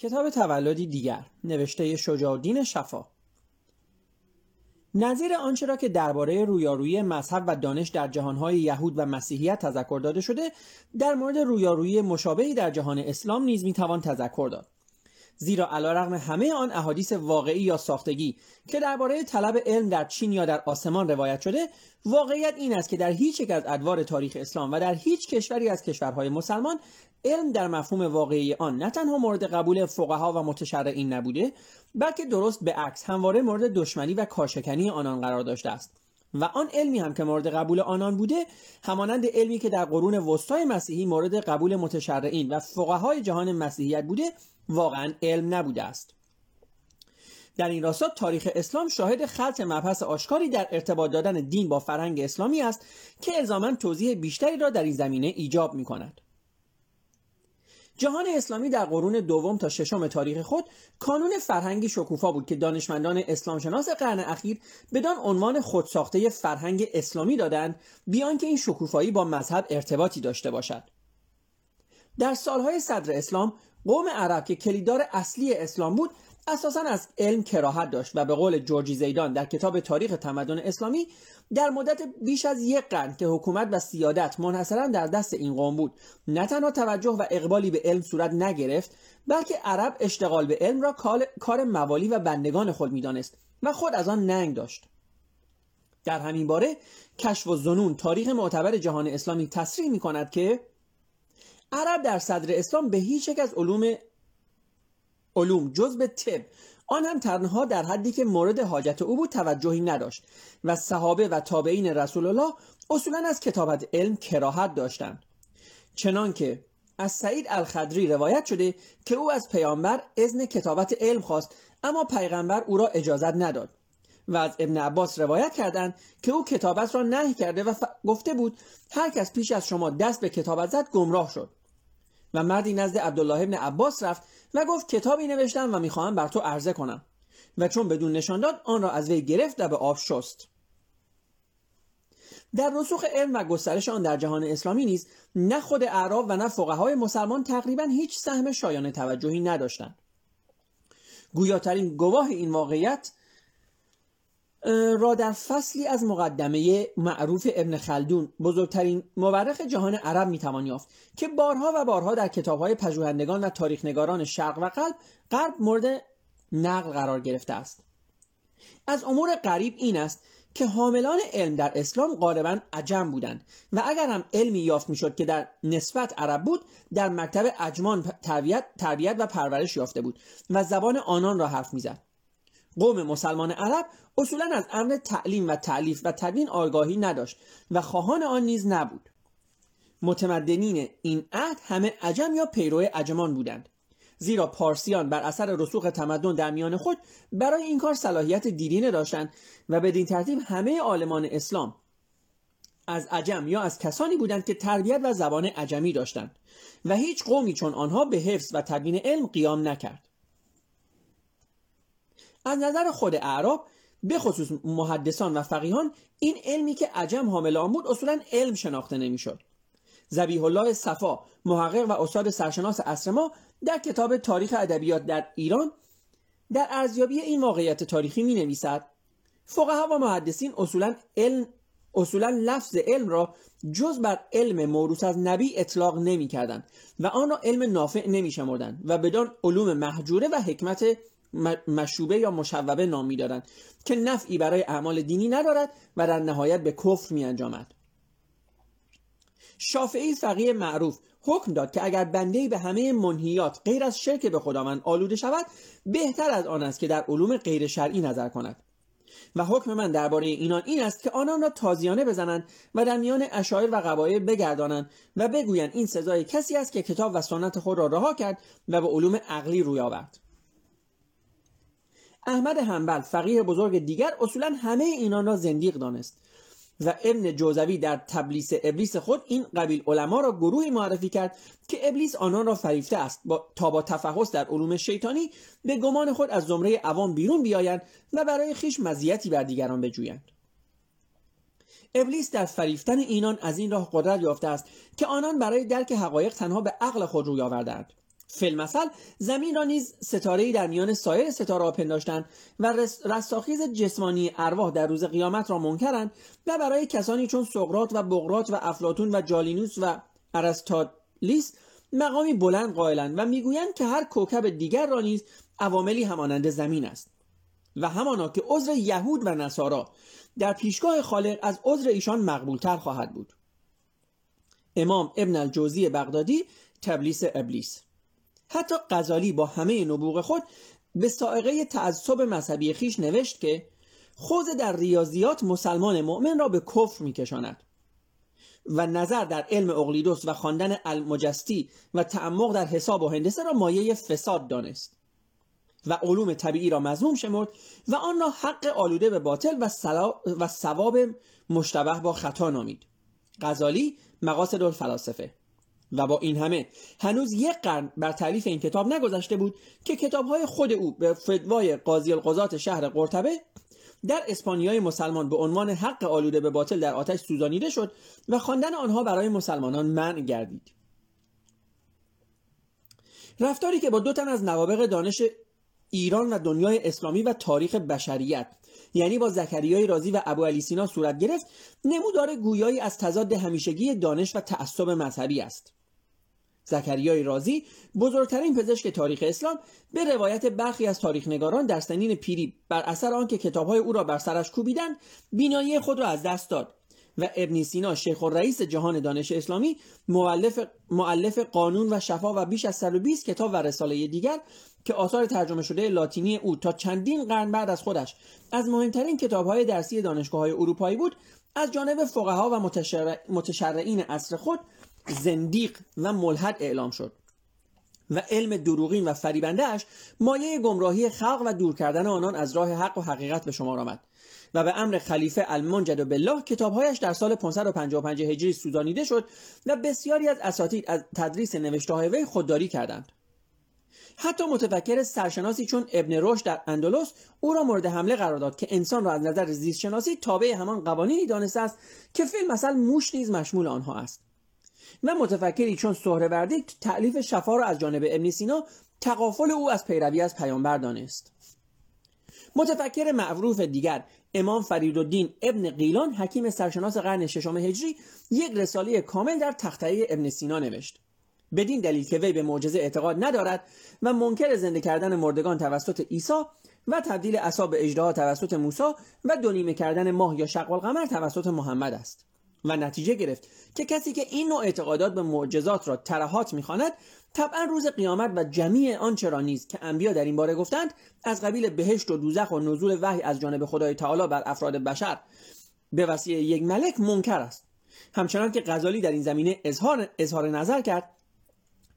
کتاب تولدی دیگر نوشته شجاع شفا. نظیر آنچه را که درباره رویارویی مذهب و دانش در جهانهای یهود و مسیحیت تذکر داده شده در مورد رویارویی مشابهی در جهان اسلام نیز می‌توان تذکر داد. زیرا علیرغم همه آن احادیث واقعی یا ساختگی که درباره طلب علم در چین یا در آسمان روایت شده واقعیت این است که در هیچ یک از ادوار تاریخ اسلام و در هیچ کشوری از کشورهای مسلمان علم در مفهوم واقعی آن نه تنها مورد قبول فقها و متشرعین نبوده بلکه درست به عکس همواره مورد دشمنی و کارشکنی آنان قرار داشته است. و آن علمی هم که مورد قبول آنان بوده همانند علمی که در قرون وسطای مسیحی مورد قبول متشرعین و فقهای جهان مسیحیت بوده واقعا علم نبوده است در این راستا تاریخ اسلام شاهد خلط مبحث آشکاری در ارتباط دادن دین با فرهنگ اسلامی است که الزاما توضیح بیشتری را در این زمینه ایجاب می کند. جهان اسلامی در قرون دوم تا ششم تاریخ خود کانون فرهنگی شکوفا بود که دانشمندان اسلام شناس قرن اخیر بدان عنوان خودساخته فرهنگ اسلامی دادند بیان که این شکوفایی با مذهب ارتباطی داشته باشد در سالهای صدر اسلام قوم عرب که کلیدار اصلی اسلام بود اساسا از علم کراهت داشت و به قول جورجی زیدان در کتاب تاریخ تمدن اسلامی در مدت بیش از یک قرن که حکومت و سیادت منحصرا در دست این قوم بود نه تنها توجه و اقبالی به علم صورت نگرفت بلکه عرب اشتغال به علم را کار موالی و بندگان خود می‌دانست و خود از آن ننگ داشت. در همین باره کشف و زنون تاریخ معتبر جهان اسلامی تصریح می کند که عرب در صدر اسلام به هیچ یک از علوم علوم جز به طب آن هم تنها در حدی که مورد حاجت او بود توجهی نداشت و صحابه و تابعین رسول الله اصولا از کتابت علم کراهت داشتند. چنانکه از سعید الخدری روایت شده که او از پیامبر اذن کتابت علم خواست اما پیغمبر او را اجازت نداد. و از ابن عباس روایت کردند که او کتابت را نهی کرده و گفته بود هر کس پیش از شما دست به کتابت زد گمراه شد. و مردی نزد عبدالله ابن عباس رفت و گفت کتابی نوشتم و می‌خواهم بر تو عرضه کنم. و چون بدون نشان داد آن را از وی گرفت و به آب شست. در رسوخ علم و گسترش آن در جهان اسلامی نیز نه خود اعراب و نه فقهای مسلمان تقریبا هیچ سهم شایان توجهی نداشتند. گویاترین گواه این واقعیت را در فصلی از مقدمه معروف ابن خلدون بزرگترین مورخ جهان عرب می‌توان یافت که بارها و بارها در کتابهای پژوهندگان و تاریخنگاران شرق و قلب غرب مورد نقل قرار گرفته است. از امور غریب این است که حاملان علم در اسلام غالبا عجم بودند و اگر هم علمی یافت می‌شد که در نسبت عرب بود در مکتب اجمان تربیت, تربیت و پرورش یافته بود و زبان آنان را حرف می‌زد. قوم مسلمان عرب اصولا از امر تعلیم و تعلیف و تدوین آگاهی نداشت و خواهان آن نیز نبود. متمدنین این عهد همه عجم یا پیرو عجمان بودند. زیرا پارسیان بر اثر رسوخ تمدن در میان خود برای این کار صلاحیت دیرینه داشتند و بدین ترتیب همه عالمان اسلام از عجم یا از کسانی بودند که تربیت و زبان عجمی داشتند و هیچ قومی چون آنها به حفظ و تدوین علم قیام نکرد. از نظر خود اعراب به خصوص محدثان و فقیهان این علمی که عجم حامل آن بود اصولا علم شناخته نمی‌شد. زبیح الله صفا محقق و استاد سرشناس عصر ما در کتاب تاریخ ادبیات در ایران در ارزیابی این واقعیت تاریخی می نویسد فقها و محدثین اصولا علم اصولا لفظ علم را جز بر علم موروث از نبی اطلاق نمی کردن و آن را علم نافع نمی شمردن و بدان علوم محجوره و حکمت مشوبه یا مشوبه نام میدارند که نفعی برای اعمال دینی ندارد و در نهایت به کفر می انجامد. شافعی فقیه معروف حکم داد که اگر بنده به همه منهیات غیر از شرک به خداوند آلوده شود بهتر از آن است که در علوم غیر شرعی نظر کند و حکم من درباره اینان این است که آنان را تازیانه بزنند و در میان اشایر و قبایل بگردانند و بگویند این سزای کسی است که کتاب و سنت خود را رها کرد و به علوم عقلی روی آورد احمد حنبل فقیه بزرگ دیگر اصولا همه اینان را زندیق دانست. و ابن جوزوی در تبلیس ابلیس خود این قبیل علما را گروهی معرفی کرد که ابلیس آنان را فریفته است با تا با تفحص در علوم شیطانی به گمان خود از زمره عوام بیرون بیایند و برای خیش مزیتی بر دیگران بجویند. ابلیس در فریفتن اینان از این راه قدرت یافته است که آنان برای درک حقایق تنها به عقل خود روی آوردند فلمثل زمین را نیز ستاره در میان سایر ستاره ها پنداشتند و رستاخیز جسمانی ارواح در روز قیامت را منکرند و برای کسانی چون سقرات و بغرات و افلاتون و جالینوس و ارستاتلیس مقامی بلند قائلند و می‌گویند که هر کوکب دیگر را نیز عواملی همانند زمین است و همانا که عذر یهود و نصارا در پیشگاه خالق از عذر ایشان مقبولتر خواهد بود. امام ابن الجوزی بغدادی تبلیس ابلیس حتی غزالی با همه نبوغ خود به سائقه تعصب مذهبی خیش نوشت که خوز در ریاضیات مسلمان مؤمن را به کفر میکشاند و نظر در علم اقلیدوس و خواندن المجستی و تعمق در حساب و هندسه را مایه فساد دانست و علوم طبیعی را مضموم شمرد و آن را حق آلوده به باطل و ثواب مشتبه با خطا نامید. غزالی مقاصد الفلاسفه. و با این همه هنوز یک قرن بر تعلیف این کتاب نگذشته بود که کتابهای خود او به فدوای قاضی القضات شهر قرطبه در اسپانیای مسلمان به عنوان حق آلوده به باطل در آتش سوزانیده شد و خواندن آنها برای مسلمانان منع گردید. رفتاری که با دو تن از نوابق دانش ایران و دنیای اسلامی و تاریخ بشریت یعنی با زکریای رازی و ابو علی سینا صورت گرفت نمودار گویایی از تضاد همیشگی دانش و تعصب مذهبی است. زکریای رازی بزرگترین پزشک تاریخ اسلام به روایت برخی از تاریخنگاران در سنین پیری بر اثر آنکه کتابهای او را بر سرش کوبیدند بینایی خود را از دست داد و ابن سینا شیخ رئیس جهان دانش اسلامی معلف قانون و شفا و بیش از 120 کتاب و رساله دیگر که آثار ترجمه شده لاتینی او تا چندین قرن بعد از خودش از مهمترین کتابهای درسی دانشگاه های اروپایی بود از جانب فقها و متشرعین عصر خود زندیق و ملحد اعلام شد و علم دروغین و فریبندهش مایه گمراهی خلق و دور کردن آنان از راه حق و حقیقت به شما آمد و به امر خلیفه المنجد بالله کتابهایش در سال 555 هجری سوزانیده شد و بسیاری از اساتید از تدریس نوشته وی خودداری کردند. حتی متفکر سرشناسی چون ابن رشد در اندلس او را مورد حمله قرار داد که انسان را از نظر زیست شناسی تابع همان قوانینی دانسته است که فیلم مثل موش نیز مشمول آنها است. و متفکری چون سهروردی تعلیف شفا را از جانب ابن سینا تقافل او از پیروی از پیامبر دانست. متفکر معروف دیگر امام فریدالدین ابن قیلان حکیم سرشناس قرن ششم هجری یک رساله کامل در تخته ابن سینا نوشت. بدین دلیل که وی به معجزه اعتقاد ندارد و منکر زنده کردن مردگان توسط عیسی و تبدیل عصا به اجراها توسط موسی و دونیمه کردن ماه یا شق القمر توسط محمد است. و نتیجه گرفت که کسی که این نوع اعتقادات به معجزات را ترهات می‌خواند طبعا روز قیامت و جمیع آنچه را نیز که انبیا در این باره گفتند از قبیل بهشت و دوزخ و نزول وحی از جانب خدای تعالی بر افراد بشر به وسیله یک ملک منکر است. همچنان که غزالی در این زمینه اظهار, اظهار نظر کرد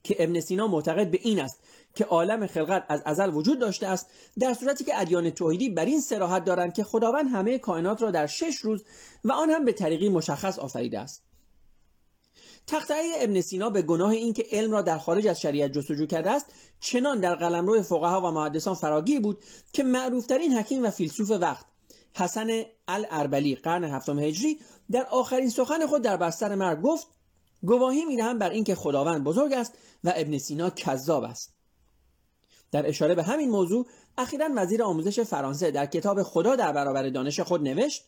که ابن سینا معتقد به این است که عالم خلقت از ازل وجود داشته است در صورتی که ادیان توحیدی بر این سراحت دارند که خداوند همه کائنات را در شش روز و آن هم به طریقی مشخص آفریده است. تخته ابن سینا به گناه اینکه علم را در خارج از شریعت جستجو کرده است چنان در قلمرو فقها و محدثان فراگیر بود که معروفترین حکیم و فیلسوف وقت حسن الاربلی قرن هفتم هجری در آخرین سخن خود در بستر مرگ گفت گواهی می‌دهم بر اینکه خداوند بزرگ است و ابن سینا کذاب است. در اشاره به همین موضوع اخیرا وزیر آموزش فرانسه در کتاب خدا در برابر دانش خود نوشت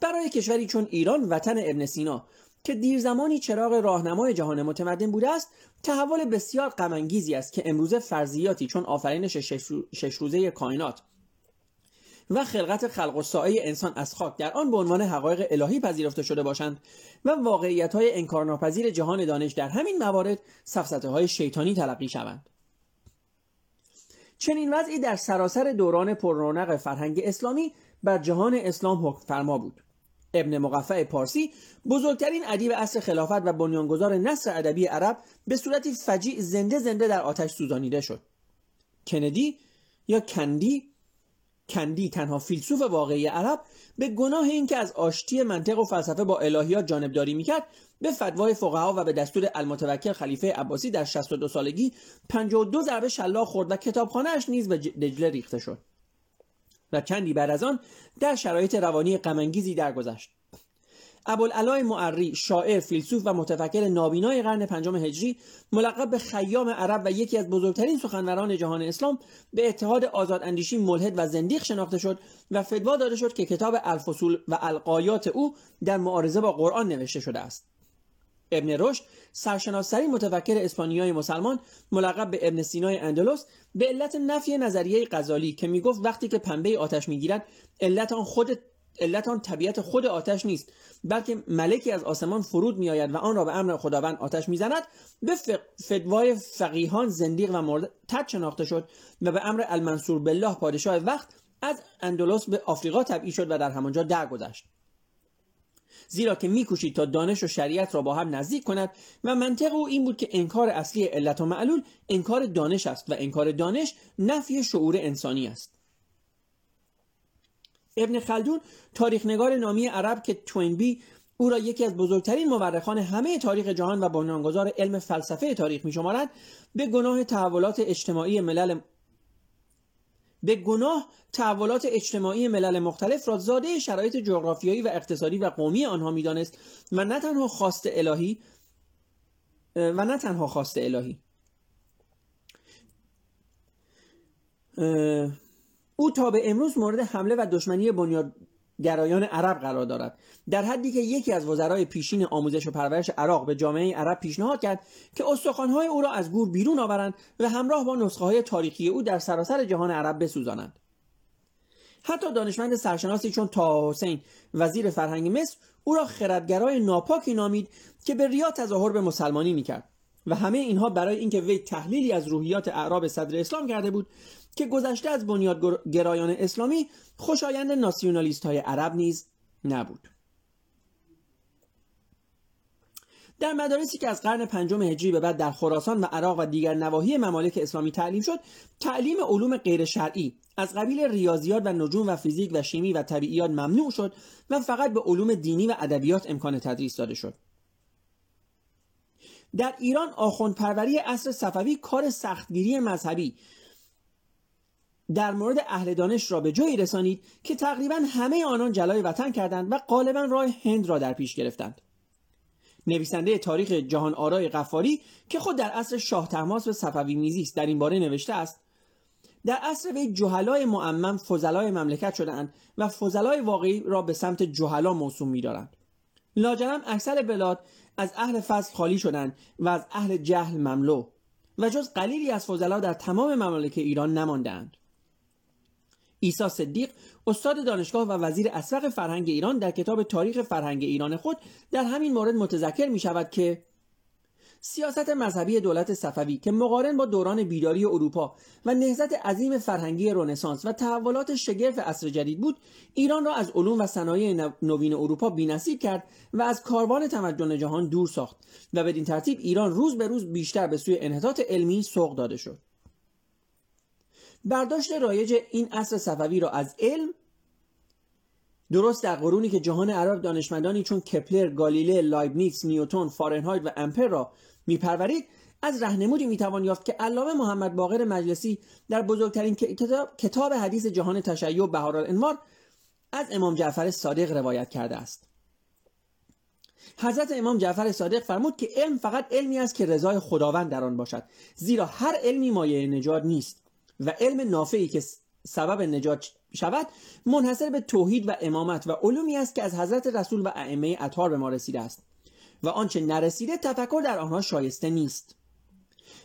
برای کشوری چون ایران وطن ابن سینا که دیر زمانی چراغ راهنمای جهان متمدن بوده است تحول بسیار غمانگیزی است که امروزه فرضیاتی چون آفرینش شش روزه کائنات و خلقت خلق و سایه انسان از خاک در آن به عنوان حقایق الهی پذیرفته شده باشند و واقعیت های انکارناپذیر جهان دانش در همین موارد سفسته های شیطانی تلقی شوند. چنین وضعی در سراسر دوران پررونق فرهنگ اسلامی بر جهان اسلام حکم فرما بود. ابن مقفع پارسی بزرگترین ادیب عصر خلافت و بنیانگذار نصر ادبی عرب به صورتی فجیع زنده زنده در آتش سوزانیده شد. کندی یا کندی کندی تنها فیلسوف واقعی عرب به گناه اینکه از آشتی منطق و فلسفه با الهیات جانبداری می‌کرد به فتوای فقها و به دستور المتوکل خلیفه عباسی در 62 سالگی 52 ضربه شلاق خورد و کتابخانهاش نیز به دجله ریخته شد. و چندی بعد از آن در شرایط روانی غمانگیزی درگذشت. ابوالعلای معری شاعر فیلسوف و متفکر نابینای قرن پنجم هجری ملقب به خیام عرب و یکی از بزرگترین سخنوران جهان اسلام به اتحاد آزاد اندیشی ملحد و زندیق شناخته شد و فتوا داده شد که کتاب الفصول و القایات او در معارضه با قرآن نوشته شده است. ابن رشد سرشناسترین متفکر اسپانیایی مسلمان ملقب به ابن سینای اندلس به علت نفی نظریه غزالی که می‌گفت وقتی که پنبه آتش می‌گیرد علت آن خود علت آن طبیعت خود آتش نیست بلکه ملکی از آسمان فرود میآید و آن را به امر خداوند آتش می‌زند. به فدوای فقیهان زندیق و مرتد شناخته شد و به امر المنصور بالله پادشاه وقت از اندلس به آفریقا تبعید شد و در همانجا درگذشت. زیرا که میکوشید تا دانش و شریعت را با هم نزدیک کند و منطق او این بود که انکار اصلی علت و معلول انکار دانش است و انکار دانش نفی شعور انسانی است. ابن خلدون تاریخنگار نامی عرب که توینبی او را یکی از بزرگترین مورخان همه تاریخ جهان و بنیانگذار علم فلسفه تاریخ میشمارد به گناه تحولات اجتماعی ملل به گناه تحولات اجتماعی ملل مختلف را زاده شرایط جغرافیایی و اقتصادی و قومی آنها می‌دانست و نه تنها خواست الهی و نه تنها خواست الهی. او تا به امروز مورد حمله و دشمنی بنیاد گرایان عرب قرار دارد. در حدی که یکی از وزرای پیشین آموزش و پرورش عراق به جامعه عرب پیشنهاد کرد که استخوانهای او را از گور بیرون آورند و همراه با نسخه های تاریخی او در سراسر جهان عرب بسوزانند. حتی دانشمند سرشناسی چون تا حسین وزیر فرهنگ مصر او را خردگرای ناپاکی نامید که به ریا تظاهر به مسلمانی می‌کرد و همه اینها برای اینکه وی تحلیلی از روحیات اعراب صدر اسلام کرده بود که گذشته از بنیادگرایان اسلامی خوشایند ناسیونالیست های عرب نیز نبود. در مدارسی که از قرن پنجم هجری به بعد در خراسان و عراق و دیگر نواحی ممالک اسلامی تعلیم شد تعلیم علوم غیر شرعی از قبیل ریاضیات و نجوم و فیزیک و شیمی و طبیعیات ممنوع شد و فقط به علوم دینی و ادبیات امکان تدریس داده شد. در ایران آخوند پروری عصر صفوی کار سختگیری مذهبی در مورد اهل دانش را به جایی رسانید که تقریبا همه آنان جلای وطن کردند و غالبا راه هند را در پیش گرفتند. نویسنده تاریخ جهان آرای قفاری که خود در عصر شاه تماس و صفوی میزی در این باره نوشته است در عصر وی جهلای معمم فضلای مملکت شدند و فضلای واقعی را به سمت جهلا موسوم می‌دارند. لاجرم اکثر بلاد از اهل فضل خالی شدند و از اهل جهل مملو و جز قلیلی از فضلا در تمام ممالک ایران نماندند عیسی صدیق استاد دانشگاه و وزیر اسبق فرهنگ ایران در کتاب تاریخ فرهنگ ایران خود در همین مورد متذکر می شود که سیاست مذهبی دولت صفوی که مقارن با دوران بیداری اروپا و نهضت عظیم فرهنگی رنسانس و تحولات شگرف عصر جدید بود ایران را از علوم و صنایع نوین اروپا بینصیب کرد و از کاروان تمدن جهان دور ساخت و بدین ترتیب ایران روز به روز بیشتر به سوی انحطاط علمی سوق داده شد. برداشت رایج این عصر صفوی را از علم درست در قرونی که جهان عرب دانشمندانی چون کپلر، گالیله، لایبنیتس، نیوتون، فارنهایت و امپر را میپرورید از رهنمودی می‌توان یافت که علامه محمد باقر مجلسی در بزرگترین کتاب حدیث جهان تشیع بهارالانوار از امام جعفر صادق روایت کرده است. حضرت امام جعفر صادق فرمود که علم فقط علمی است که رضای خداوند در آن باشد زیرا هر علمی مایه نجات نیست. و علم نافعی که سبب نجات شود منحصر به توحید و امامت و علومی است که از حضرت رسول و ائمه اطهار به ما رسیده است و آنچه نرسیده تفکر در آنها شایسته نیست.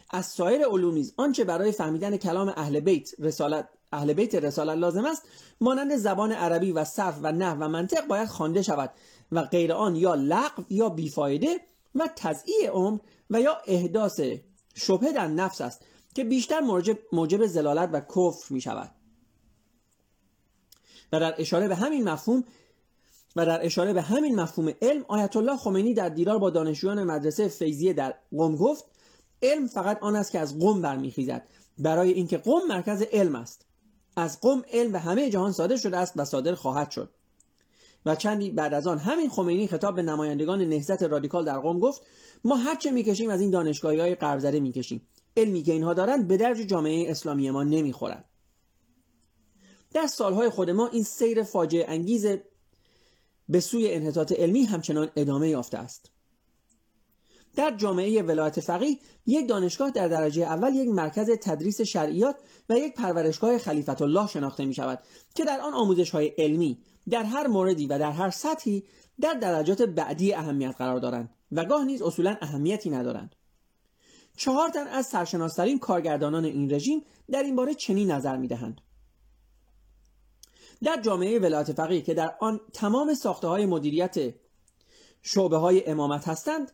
از سایر علوم نیز آنچه برای فهمیدن کلام اهل بیت رسالت اهل بیت رسالت لازم است مانند زبان عربی و صرف و نه و منطق باید خوانده شود و غیر آن یا لغو یا بیفایده و تضییع عمر و یا احداث شبه در نفس است. که بیشتر موجب, زلالت و کفر می شود و در اشاره به همین مفهوم و در اشاره به همین مفهوم علم آیت الله خمینی در دیدار با دانشجویان مدرسه فیضیه در قم گفت علم فقط آن است که از قم برمیخیزد برای اینکه قم مرکز علم است. از قم علم به همه جهان صادر شده است و صادر خواهد شد. و چندی بعد از آن همین خمینی خطاب به نمایندگان نهضت رادیکال در قم گفت ما هرچه می‌کشیم از این دانشگاهی های قربزده می‌کشیم. علمی که اینها دارند به درج جامعه اسلامی ما نمی‌خورد در سالهای خود ما این سیر فاجعه انگیز به سوی انحطاط علمی همچنان ادامه یافته است. در جامعه ولایت فقیه یک دانشگاه در درجه اول یک مرکز تدریس شرعیات و یک پرورشگاه خلیفت الله شناخته می شود که در آن آموزش های علمی در هر موردی و در هر سطحی در درجات بعدی اهمیت قرار دارند و گاه نیز اصولا اهمیتی ندارند. چهار تن از سرشناسترین کارگردانان این رژیم در این باره چنین نظر می دهند. در جامعه ولایت فقیه که در آن تمام ساخته های مدیریت شعبه های امامت هستند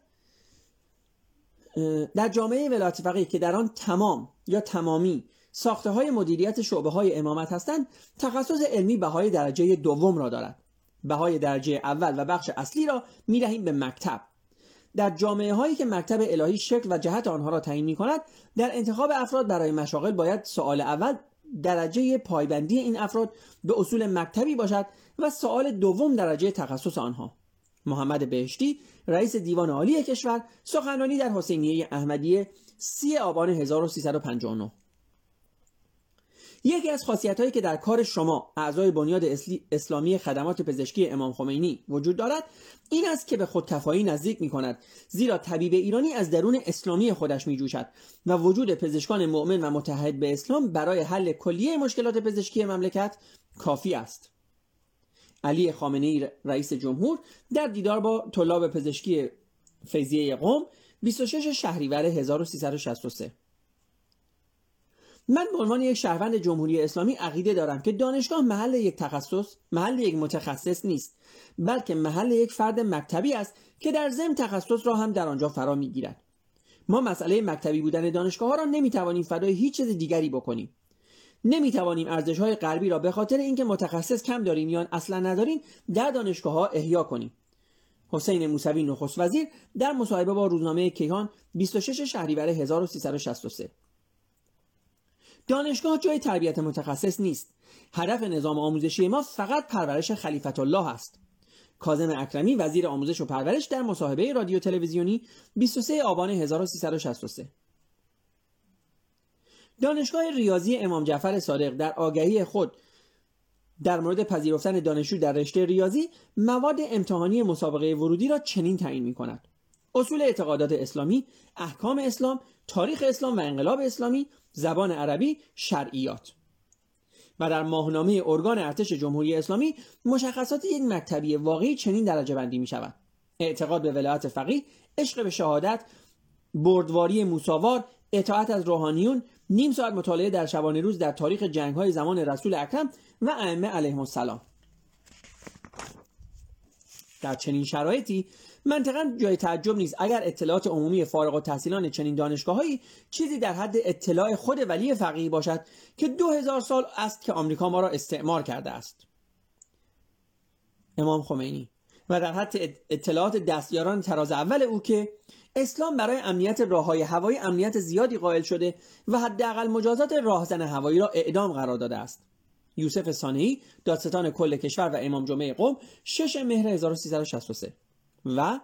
در جامعه ولایت فقیه که در آن تمام یا تمامی ساخته های مدیریت شعبه های امامت هستند تخصص علمی بهای درجه دوم را دارد بهای درجه اول و بخش اصلی را می دهیم به مکتب در جامعه هایی که مکتب الهی شکل و جهت آنها را تعیین می کند در انتخاب افراد برای مشاغل باید سوال اول درجه پایبندی این افراد به اصول مکتبی باشد و سوال دوم درجه تخصص آنها. محمد بهشتی رئیس دیوان عالی کشور سخنرانی در حسینیه احمدیه سی آبان 1359 یکی از خاصیت هایی که در کار شما اعضای بنیاد اسلامی خدمات پزشکی امام خمینی وجود دارد این است که به خودکفایی نزدیک می کند زیرا طبیب ایرانی از درون اسلامی خودش می جوشد و وجود پزشکان مؤمن و متحد به اسلام برای حل کلیه مشکلات پزشکی مملکت کافی است. علی خامنه ای رئیس جمهور در دیدار با طلاب پزشکی فیزیه قوم 26 شهریور 1363 من به عنوان یک شهروند جمهوری اسلامی عقیده دارم که دانشگاه محل یک تخصص محل یک متخصص نیست بلکه محل یک فرد مکتبی است که در ضمن تخصص را هم در آنجا فرا می‌گیرد. ما مسئله مکتبی بودن دانشگاه ها را نمی‌توانیم فدای هیچ چیز دیگری بکنیم. نمی‌توانیم ارزش های غربی را به خاطر اینکه متخصص کم داریم یا اصلا نداریم در دانشگاه ها احیا کنیم. حسین موسوی نخست وزیر در مصاحبه با روزنامه کیهان 26 شهریور 1363 دانشگاه جای تربیت متخصص نیست. هدف نظام آموزشی ما فقط پرورش خلیفت الله است. کاظم اکرمی وزیر آموزش و پرورش در مصاحبه رادیو تلویزیونی 23 آبان 1363 دانشگاه ریاضی امام جعفر صادق در آگهی خود در مورد پذیرفتن دانشجو در رشته ریاضی مواد امتحانی مسابقه ورودی را چنین تعیین می کند اصول اعتقادات اسلامی، احکام اسلام، تاریخ اسلام و انقلاب اسلامی، زبان عربی، شرعیات. و در ماهنامه ارگان ارتش جمهوری اسلامی مشخصات یک مکتبی واقعی چنین درجه بندی می شود اعتقاد به ولایت فقیه عشق به شهادت بردواری موساوار اطاعت از روحانیون نیم ساعت مطالعه در شبانه روز در تاریخ جنگ های زمان رسول اکرم و ائمه علیهم السلام. در چنین شرایطی منطقا جای تعجب نیست. اگر اطلاعات عمومی فارغ و تحصیلان چنین دانشگاههایی چیزی در حد اطلاع خود ولی فقیه باشد که دو هزار سال است که آمریکا ما را استعمار کرده است. امام خمینی. و در حد اطلاعات دستیاران تراز اول او که اسلام برای امنیت راه های هوایی امنیت زیادی قائل شده و حداقل مجازات راهزن هوایی را اعدام قرار داده است. یوسف سانهی دادستان کل کشور و امام جمعه قوم 6 مهر 1363 و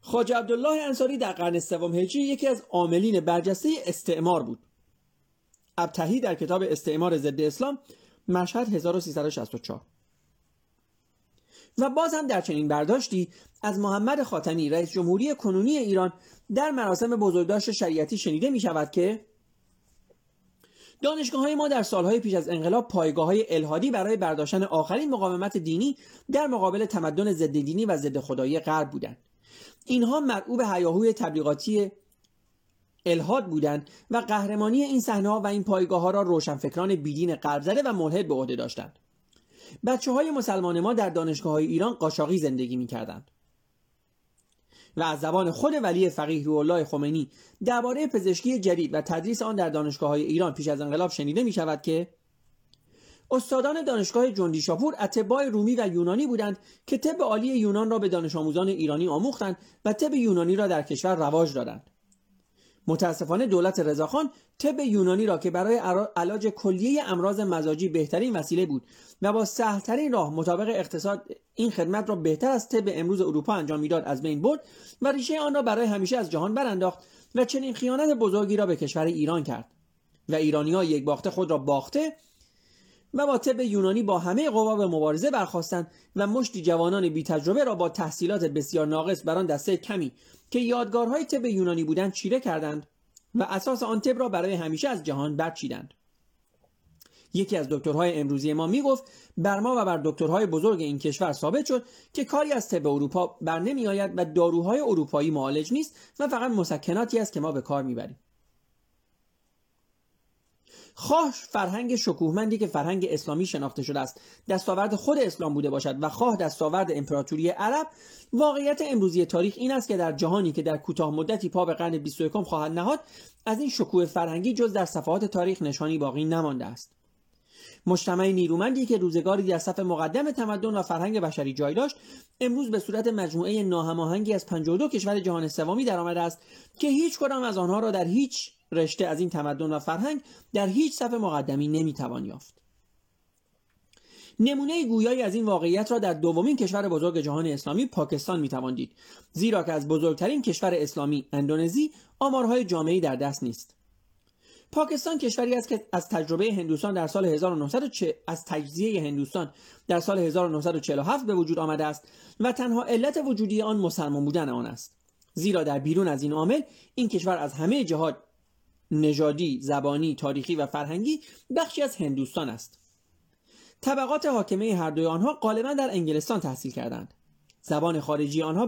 خواجه عبدالله انصاری در قرن سوم هجری یکی از عاملین برجسته استعمار بود. ابتهی در کتاب استعمار ضد اسلام مشهد 1364 و باز هم در چنین برداشتی از محمد خاتمی رئیس جمهوری کنونی ایران در مراسم بزرگداشت شریعتی شنیده می شود که دانشگاه های ما در سالهای پیش از انقلاب پایگاه های الهادی برای برداشتن آخرین مقاومت دینی در مقابل تمدن ضد دینی و ضد خدایی غرب بودند اینها مرعوب هیاهوی تبلیغاتی الهاد بودند و قهرمانی این صحنه و این پایگاه ها را روشنفکران بیدین غرب زده و ملحد به عهده داشتند بچه های مسلمان ما در دانشگاه های ایران قاشاقی زندگی می کردند. و از زبان خود ولی فقیه روح الله خمینی درباره پزشکی جدید و تدریس آن در دانشگاه های ایران پیش از انقلاب شنیده می شود که استادان دانشگاه جندی شاپور اتباع رومی و یونانی بودند که طب عالی یونان را به دانش آموزان ایرانی آموختند و طب یونانی را در کشور رواج دادند. متاسفانه دولت رضاخان طب یونانی را که برای علاج کلیه امراض مزاجی بهترین وسیله بود و با سهلترین راه مطابق اقتصاد این خدمت را بهتر از طب امروز اروپا انجام می‌داد از بین برد و ریشه آن را برای همیشه از جهان برانداخت و چنین خیانت بزرگی را به کشور ایران کرد. و ایرانی ها یک باخته خود را باخته و با طب یونانی با همه قوا به مبارزه برخواستند و مشتی جوانان بی تجربه را با تحصیلات بسیار ناقص بر آن دسته کمی که یادگارهای طب یونانی بودند چیره کردند و اساس آن طب را برای همیشه از جهان برچیدند. یکی از دکترهای امروزی ما می‌گفت بر ما و بر دکترهای بزرگ این کشور ثابت شد که کاری از طب اروپا بر نمی آید و داروهای اروپایی معالج نیست و فقط مسکناتی است که ما به کار می‌بریم. خواه فرهنگ شکوهمندی که فرهنگ اسلامی شناخته شده است. دستاورد خود اسلام بوده باشد و خواه دستاورد امپراتوری عرب. واقعیت امروزی تاریخ این است که در جهانی که در کوتاه مدتی پا به قرن 21 خواهد نهاد از این شکوه فرهنگی جز در صفحات تاریخ نشانی باقی نمانده است. مجتمع نیرومندی که روزگاری در صف مقدم تمدن و فرهنگ بشری جای داشت امروز به صورت مجموعه ناهماهنگی از 52 کشور جهان سومی درآمده است که هیچ کدام از آنها را در هیچ رشته از این تمدن و فرهنگ در هیچ صف مقدمی نمی‌توان یافت. نمونه گویایی از این واقعیت را در دومین کشور بزرگ جهان اسلامی پاکستان می‌توان دید زیرا که از بزرگترین کشور اسلامی اندونزی آمارهای جامعی در دست نیست. پاکستان کشوری است که از تجربه هندوستان در سال 1940 از تجزیه هندوستان در سال 1947 به وجود آمده است و تنها علت وجودی آن مسلمان بودن آن است. زیرا در بیرون از این عامل این کشور از همه جهات نژادی، زبانی، تاریخی و فرهنگی بخشی از هندوستان است. طبقات حاکمه هر دوی آنها غالبا در انگلستان تحصیل کردند. زبان خارجی آنها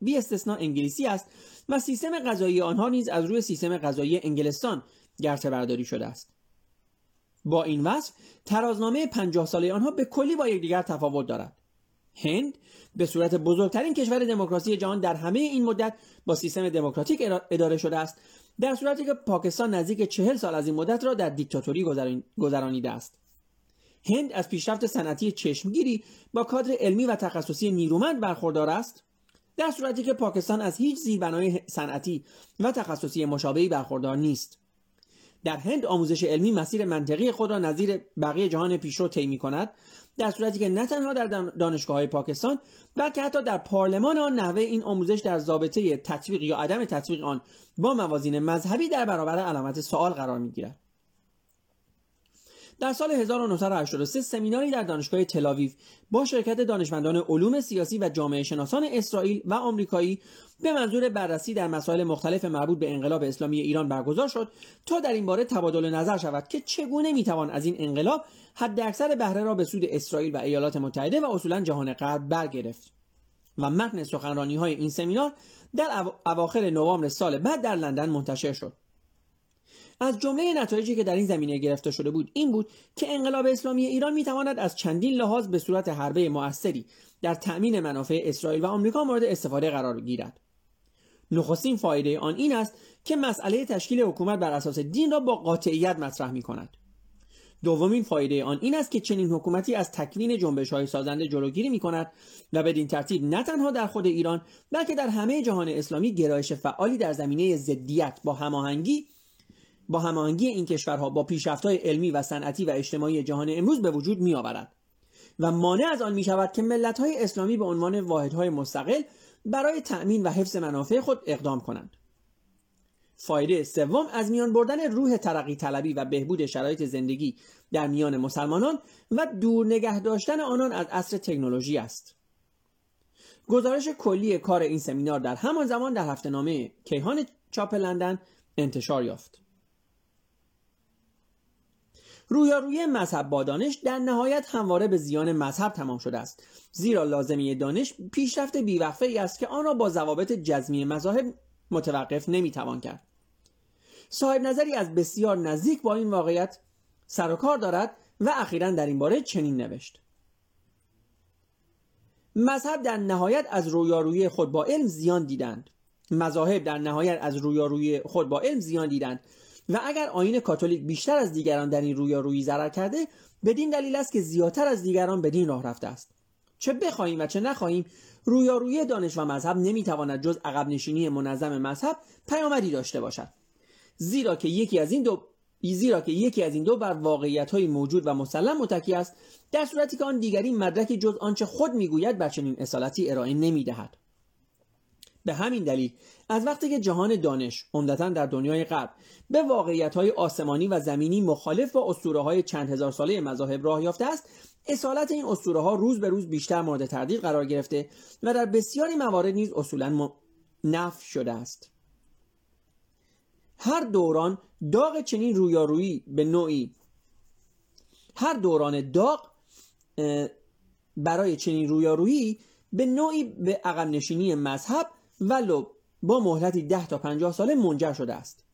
بی استثنا انگلیسی است و سیستم غذایی آنها نیز از روی سیستم غذایی انگلستان گرته برداری شده است. با این وصف ترازنامه پنجاه ساله آنها به کلی با یکدیگر تفاوت دارد. هند به صورت بزرگترین کشور دموکراسی جهان در همه این مدت با سیستم دموکراتیک اداره شده است در صورتی که پاکستان نزدیک چهل سال از این مدت را در دیکتاتوری گذرانیده است. هند از پیشرفت صنعتی چشمگیری با کادر علمی و تخصصی نیرومند برخوردار است. در صورتی که پاکستان از هیچ زیربنای صنعتی و تخصصی مشابهی برخوردار نیست. در هند آموزش علمی مسیر منطقی خود را نظیر بقیه جهان پیشرو طی کند در صورتی که نه تنها در دانشگاه های پاکستان بلکه حتی در پارلمان آن نحوه این آموزش در ضابطه تطبیق یا عدم تطبیق آن با موازین مذهبی در برابر علامت سوال قرار می گیرد. در سال 1983 سمیناری در دانشگاه تلاویو با شرکت دانشمندان علوم سیاسی و جامعه شناسان اسرائیل و آمریکایی به منظور بررسی در مسائل مختلف مربوط به انقلاب اسلامی ایران برگزار شد تا در این باره تبادل نظر شود که چگونه می‌توان از این انقلاب حداکثر بهره را به سود اسرائیل و ایالات متحده و اصولا جهان غرب برگرفت. و متن سخنرانی های این سمینار در اواخر نوامبر سال بعد در لندن منتشر شد. از جمله نتایجی که در این زمینه گرفته شده بود این بود که انقلاب اسلامی ایران می‌تواند از چندین لحاظ به صورت حربه موثری در تأمین منافع اسرائیل و آمریکا مورد استفاده قرار گیرد. نخستین فایده آن این است که مسئله تشکیل حکومت بر اساس دین را با قاطعیت مطرح می کند دومین فایده آن این است که چنین حکومتی از تکوین جنبش های سازنده جلوگیری می کند و بدین ترتیب نه تنها در خود ایران بلکه در همه جهان اسلامی گرایش فعالی در زمینه ضدیت با هماهنگی با هماهنگی این کشورها با پیشرفت‌های علمی و صنعتی و اجتماعی جهان امروز به وجود می آورد و مانع از آن می شود که ملت‌های اسلامی به عنوان واحدهای مستقل برای تأمین و حفظ منافع خود اقدام کنند. فایده سوم از میان بردن روح ترقی طلبی و بهبود شرایط زندگی در میان مسلمانان و دور نگه داشتن آنان از عصر تکنولوژی است. گزارش کلی کار این سمینار در همان زمان در هفته نامه کیهان چاپ لندن انتشار یافت. رویارویی مذهب با دانش در نهایت همواره به زیان مذهب تمام شده است. زیرا لازمی دانش پیشرفت بیوقفه ای است که آن را با ضوابط جزمی مذاهب متوقف نمی‌توان کرد. صاحب نظری از بسیار نزدیک با این واقعیت سر و کار دارد و اخیرا در این باره چنین نوشت. مذهب در نهایت از رویارویی خود با علم زیان دیدند. مذاهب در نهایت از رویارویی خود با علم زیان دیدند. و اگر آین کاتولیک بیشتر از دیگران در این رویارویی ضرر کرده بدین دلیل است که زیادتر از دیگران بدین راه رفته است. چه بخواهیم و چه نخواهیم رویارویی دانش و مذهب نمی‌تواند جز عقب نشینی منظم مذهب پیامدی داشته باشد. زیرا که یکی از این دو زیرا که یکی از این دو بر واقعیت های موجود و مسلم متکی است در صورتی که آن دیگری مدرکی جز آنچه خود می‌گوید بر چنین اصالتی ارائه نمی‌دهد. به همین دلیل از وقتی که جهان دانش عمدتا در دنیای غرب به واقعیت های آسمانی و زمینی مخالف با اسطوره های چند هزار ساله مذاهب راه یافته است اصالت این اسطوره ها روز به روز بیشتر مورد تردید قرار گرفته و در بسیاری موارد نیز اصولا نف شده است. هر دوران داغ چنین رویارویی به نوعی هر دوران داغ برای چنین رویارویی به نوعی به عقب نشینی مذهب ولو با مهلتی 10 تا 50 ساله منجر شده است.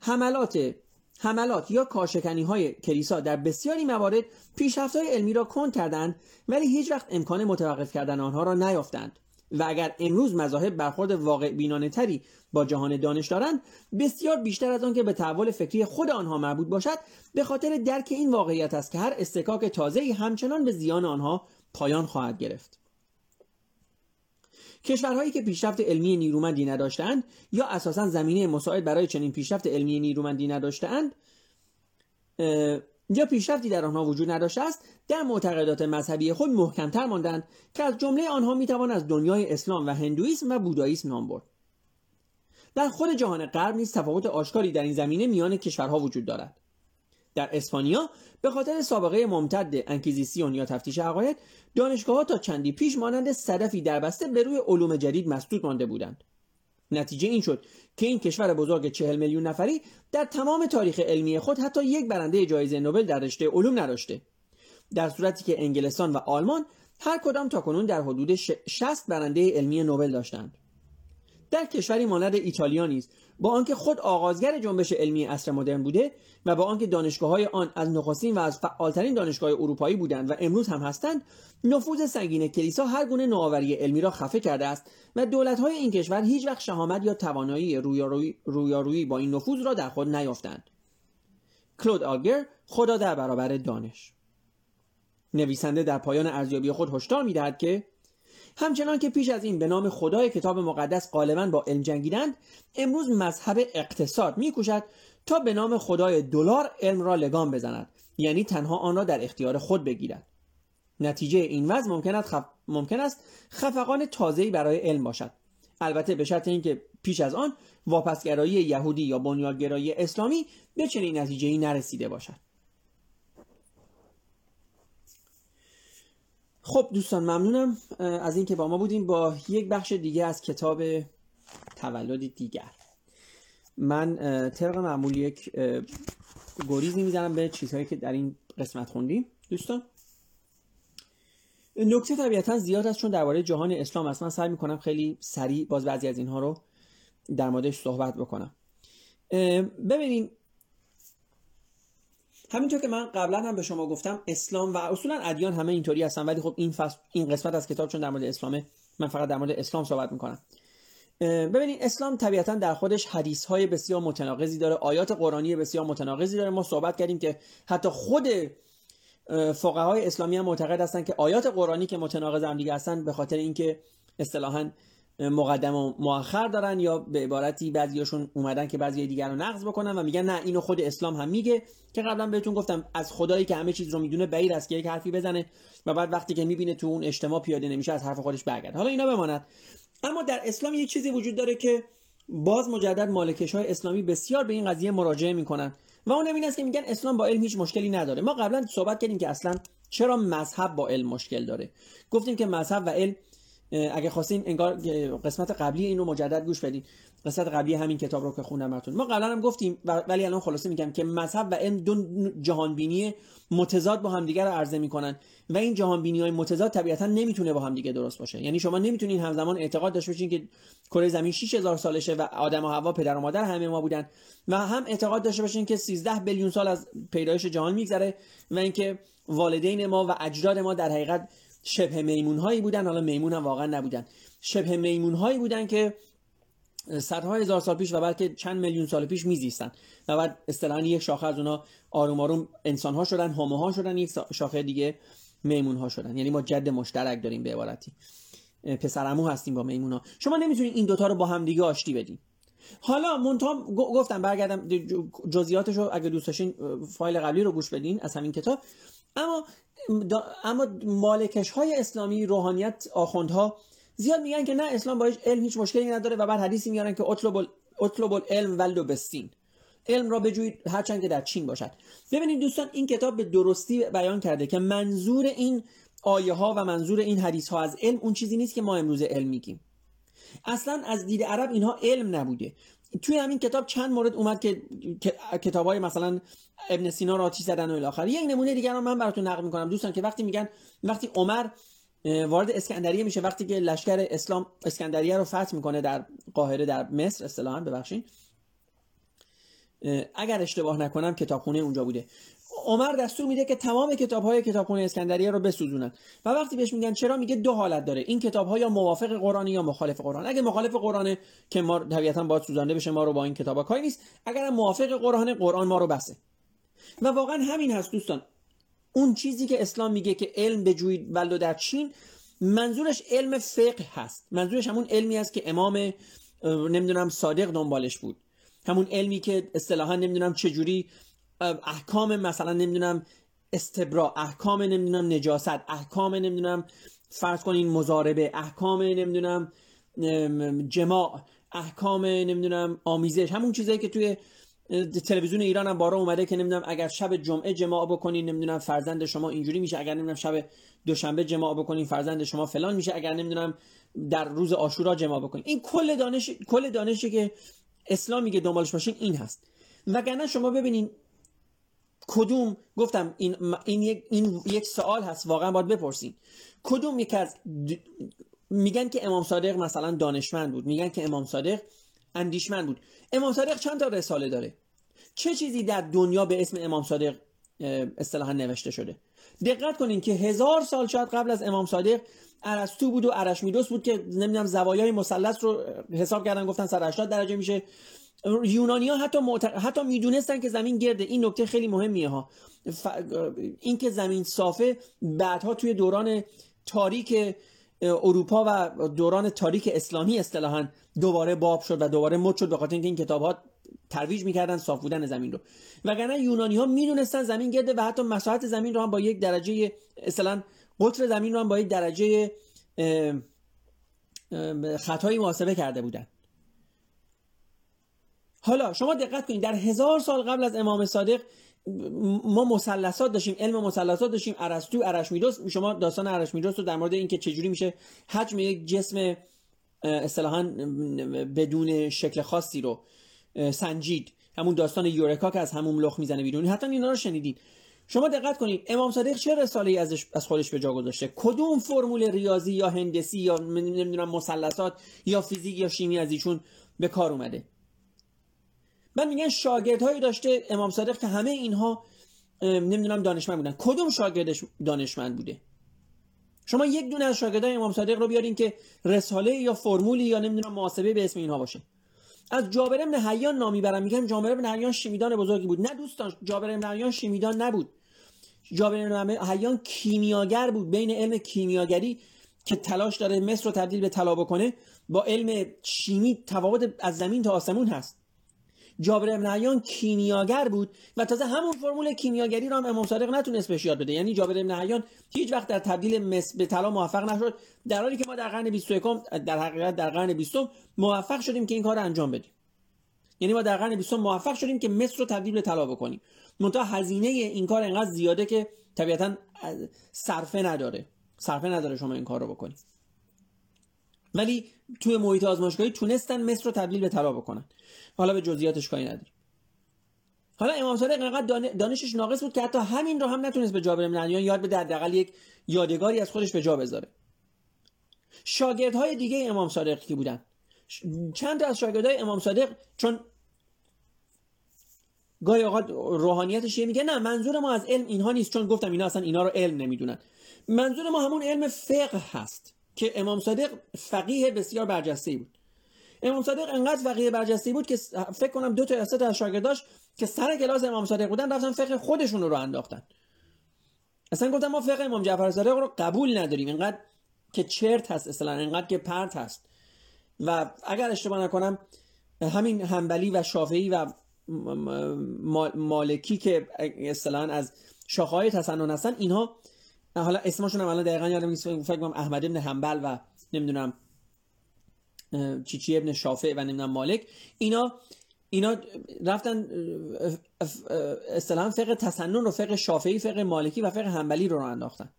حملات حملات یا کاشکنی های کلیسا در بسیاری موارد پیشرفت علمی را کند کردند ولی هیچ وقت امکان متوقف کردن آنها را نیافتند. و اگر امروز مذاهب برخورد واقع بینانه تری با جهان دانش دارند بسیار بیشتر از آن که به تحول فکری خود آنها مربوط باشد به خاطر درک این واقعیت است که هر استکاک تازه‌ای همچنان به زیان آنها پایان خواهد گرفت. کشورهایی که پیشرفت علمی نیرومندی نداشتند یا اساسا زمینه مساعد برای چنین پیشرفت علمی نیرومندی نداشتند یا پیشرفتی در آنها وجود نداشته است در معتقدات مذهبی خود محکمتر ماندند که از جمله آنها می‌توان از دنیای اسلام و هندویسم و بوداییسم نام برد. در خود جهان غرب نیز تفاوت آشکاری در این زمینه میان کشورها وجود دارد. در اسپانیا به خاطر سابقه ممتد انکیزیسیون یا تفتیش عقاید دانشگاه تا چندی پیش مانند صدفی دربسته به روی علوم جدید مسدود مانده بودند. نتیجه این شد که این کشور بزرگ چهل میلیون نفری در تمام تاریخ علمی خود حتی یک برنده جایزه نوبل در رشته علوم نداشته. در صورتی که انگلستان و آلمان هر کدام تا کنون در حدود 60 برنده علمی نوبل داشتند. در کشوری مانند ایتالیا نیز با آنکه خود آغازگر جنبش علمی عصر مدرن بوده و با آنکه دانشگاه های آن از نخستین و از فعالترین دانشگاه اروپایی بودند و امروز هم هستند نفوذ سنگین کلیسا هر گونه نوآوری علمی را خفه کرده است و دولت های این کشور هیچ وقت شهامت یا توانایی رویارویی, رویارویی با این نفوذ را در خود نیافتند. کلود آلگر خدا در برابر دانش. نویسنده در پایان ارزیابی خود هشدار می‌دهد که همچنان که پیش از این به نام خدای کتاب مقدس غالبا با علم جنگیدند امروز مذهب اقتصاد میکوشد تا به نام خدای دلار علم را لگام بزند یعنی تنها آن را در اختیار خود بگیرد. نتیجه این وضع ممکن خف... ممکن است خفقان تازه‌ای برای علم باشد. البته به شرط اینکه پیش از آن واپسگرایی یهودی یا بنیادگرایی اسلامی به چنین نتیجه‌ای نرسیده باشد. خب دوستان ممنونم از اینکه با ما بودیم با یک بخش دیگه از کتاب تولد دیگر. من طبق معمول یک گریزی می‌زنم به چیزهایی که در این قسمت خوندیم. دوستان نکته طبیعتا زیاد است چون درباره جهان اسلام است. من سعی می‌کنم خیلی سریع باز بعضی از اینها رو در موردش صحبت بکنم. ببینین همینطور که من قبلا هم به شما گفتم اسلام و اصولا ادیان همه اینطوری هستن ولی خب این فصل این قسمت از کتاب چون در مورد اسلامه من فقط در مورد اسلام صحبت می‌کنم. ببینید اسلام طبیعتا در خودش حدیث های بسیار متناقضی داره آیات قرآنی بسیار متناقضی داره. ما صحبت کردیم که حتی خود فقهای اسلامی هم معتقد هستن که آیات قرآنی که متناقض هم دیگه هستن به خاطر اینکه اصطلاحا مقدم و مؤخر دارن یا به عبارتی بعضیاشون اومدن که بعضی دیگر رو نقض بکنن و میگن نه اینو خود اسلام هم میگه که قبلا بهتون گفتم از خدایی که همه چیز رو می‌دونه بعید است که یک حرفی بزنه و بعد وقتی که می‌بینه تو اون اجتماع پیاده نمیشه از حرف خودش برگرده. حالا اینا بماند. اما در اسلام یک چیزی وجود داره که باز مجدد مالکش های اسلامی بسیار به این قضیه مراجعه می‌کنن و اون این است که میگن اسلام با علم هیچ مشکلی نداره. ما قبلا صحبت کردیم که اصلا چرا مذهب با علم مشکل داره؟ گفتیم که مذهب و علم اگه خواستین انگار قسمت قبلی اینو مجدد گوش بدین. قسمت قبلی همین کتاب رو که خوندم براتون. ما قبلا هم گفتیم ولی الان خلاصه میگم که مذهب و علم دو جهانبینی متضاد با همدیگه رو عرضه می‌کنن و این جهانبینی های متضاد طبیعتا نمی‌تونه با همدیگه درست باشه. یعنی شما نمی‌تونین همزمان اعتقاد داشته باشین که کره زمین 6000 سالشه و آدم و حوا پدر و مادر همه ما بودن و هم اعتقاد داشته باشین که 13 بیلیون سال از پیدایش جهان میگذره و اینکه والدین ما و اجداد ما در حقیقت شبه میمون هایی بودن. حالا میمون هم واقعا نبودن. شبه میمون هایی بودن که صدها هزار سال پیش و بلکه چند میلیون سال پیش میزیستن. و بعد اصطلاحا یک شاخه از اونها آروم آروم انسان ها شدن هومو ها شدن یک شاخه دیگه میمون ها شدن. یعنی ما جد مشترک داریم به عبارتی. پسرمو هستیم با میمون ها شما نمی‌تونید این دوتا رو با هم دیگه آشتی بدین. حالا منتها گفتم برگردم جزئیاتش رو اگه دوست داشتین فایل قبلی رو گوش بدین از همین کتاب. اما اما مالکش های اسلامی روحانیت آخوندها زیاد میگن که نه اسلام باش علم هیچ مشکلی نداره و بعد حدیثی میارن که اطلب اطلب العلم ولو بسین علم را بجویید هرچند که در چین باشد. ببینید دوستان این کتاب به درستی بیان کرده که منظور این آیه ها و منظور این حدیث ها از علم اون چیزی نیست که ما امروز علم میگیم. اصلا از دید عرب اینها علم نبوده. توی همین کتاب چند مورد اومد که کتاب های مثلا ابن سینا را آتیش زدن و الاخر یک نمونه دیگر رو من براتون نقل می‌کنم. دوستان که وقتی میگن وقتی عمر وارد اسکندریه میشه وقتی که لشکر اسلام اسکندریه رو فتح می‌کنه در قاهره در مصر اصطلاحا ببخشید. اگر اشتباه نکنم کتابخونه اونجا بوده. عمر دستور میده که تمام کتاب های کتابخونه اسکندریه رو بسوزونن. و وقتی بهش میگن چرا میگه دو حالت داره. این کتاب ها یا موافق قرآنی یا مخالف قرآن. اگه مخالف قرآنه که ما طبیعتا باید سوزانده بشه ما رو با این کتاب ها کاری نیست. اگر موافق قرآن قرآن ما رو بسه. و واقعا همین هست دوستان. اون چیزی که اسلام میگه که علم بجوید ولو در چین منظورش علم فقه هست. منظورش همون علمی است که امام نمی‌دونم صادق دنبالش بود. همون علمی که اصطلاحا نمی‌دونم چجوری احکام مثلا نمی‌دونم استبرا احکام نمی‌دونم نجاست احکام نمی‌دونم فرض کنین مزاربه احکام نمی‌دونم جماع احکام نمی‌دونم آمیزش همون چیزایی که توی تلویزیون ایران هم بارا اومده که نمی‌دونم اگر شب جمعه جماع بکنین نمی‌دونم فرزند شما اینجوری میشه اگر نمی‌دونم شب دوشنبه جماع بکنین فرزند شما فلان میشه اگر نمی‌دونم در روز آشورا جماع بکنین. این کل دانش کل دانشی که اسلام میگه دنبالش باشین این هست. وگرنه شما ببینین کدوم گفتم این, این, یک, این یک سوال هست واقعا باید بپرسین. کدوم یک از میگن که امام صادق مثلا دانشمند بود میگن که امام صادق اندیشمند بود. امام صادق چند تا رساله داره؟ چه چیزی در دنیا به اسم امام صادق اصطلاحا نوشته شده؟ دقت کنین که هزار سال شاید قبل از امام صادق ارسطو بود و ارشمیدس بود که نمی‌دونم زوایای مثلث رو حساب کردن گفتن 180 درجه میشه. یونانی ها حتی, حتی می‌دونستن که زمین گرده. این نکته خیلی مهمیه ها. ف... این که زمین صافه بعدها توی دوران تاریک اروپا و دوران تاریک اسلامی اصطلاحا دوباره باب شد و دوباره مد شد به خاطر اینکه این کتاب ها ترویج می‌کردن صاف بودن زمین رو. وگرنه یونانی ها می‌دونستن زمین گرده و حتی مساحت زمین رو هم با یک درجه اصلا قطر زمین رو هم با یک درجه خطایی محاسبه کرده بودن. حالا شما دقت کنید در هزار سال قبل از امام صادق ما مثلثات داشتیم علم مثلثات داشتیم ارسطو ارشمیدس شما داستان ارشمیدس رو در مورد اینکه چجوری میشه حجم یک جسم اصطلاحا بدون شکل خاصی رو سنجید. همون داستان یورکا که از همون لخ می‌زنه بیرون. حتی اینا رو شنیدین. شما دقت کنید امام صادق چه رساله ازش از خودش به جا گذاشته؟ کدوم فرمول ریاضی یا هندسی یا نمی‌دونم مثلثات یا فیزیک یا شیمی از ایشون به کار اومده؟ من میگن شاگردهایی داشته امام صادق که همه اینها نمی‌دونم دانشمند بودن. کدوم شاگردش دانشمند بوده؟ شما یک دونه از شاگردای امام صادق رو بیارین که رساله یا فرمولی یا نمی‌دونم محاسبه به اسم اینها باشه. از جابر بن حیان نامی برم. میگن جابر بن حیان شیمیدان بزرگی بود. نه دوستان جابر بن حیان شیمیدان نبود. جابر بن حیان کیمیاگر بود. بین علم کیمیاگری که تلاش داره مصر رو تبدیل به طلا بکنه با علم شیمی تفاوت از زمین تا آسمون هست. جابر ابن حیان کیمیاگر بود و تازه همون فرمول کیمیاگری رو هم امام صادق نتونست بهش یاد بده. یعنی جابر ابن حیان هیچ وقت در تبدیل مس به طلا موفق نشد در حالی که ما در قرن 21 در حقیقت در قرن 20 موفق شدیم که این کار رو انجام بدیم. یعنی ما در قرن 20 موفق شدیم که مصر رو تبدیل به طلا بکنیم. منتها هزینه این کار انقدر زیاده که طبیعتا صرفه نداره. صرفه نداره شما این کار رو بکنید. ولی توی محیط آزمایشگاهی تونستن مصر رو تبدیل به طلا بکنن. حالا به جزئیاتش کاری نداریم. حالا امام صادق انقدر دانشش ناقص بود که حتی همین رو هم نتونست به جابر بن یاد بده حداقل یک یادگاری از خودش به جا بذاره. شاگردهای دیگه امام صادق کی بودن چند تا از شاگردهای امام صادق چون گاهی اوقات روحانیتش میگه نه منظور ما از علم اینها نیست چون گفتم اینا اصلا اینا رو علم نمی‌دونن. منظور ما همون علم فقه هست. که امام صادق فقیه بسیار برجسته بود. امام صادق انقدر فقیه برجسته بود که فکر کنم دو تا یا سه از شاگرداش که سر کلاس امام صادق بودن رفتن فقه خودشون رو انداختن. اصلا گفتم ما فقه امام جعفر صادق رو قبول نداریم. اینقدر که چرت هست اصلا اینقدر که پرت هست. و اگر اشتباه نکنم همین همبلی و شافعی و مالکی که اصطلاحا از شاخه‌های تسنن هستن اینها حالا اسمشون هم الان دقیقا یادم نیست فکر کنم احمد ابن حنبل و نمی‌دونم چیچی ابن شافع و نمی‌دونم مالک. اینا اینا رفتن اصطلاحا فقه تسنن و فقه شافعی فقه مالکی و فقه حنبلی رو رو انداختن.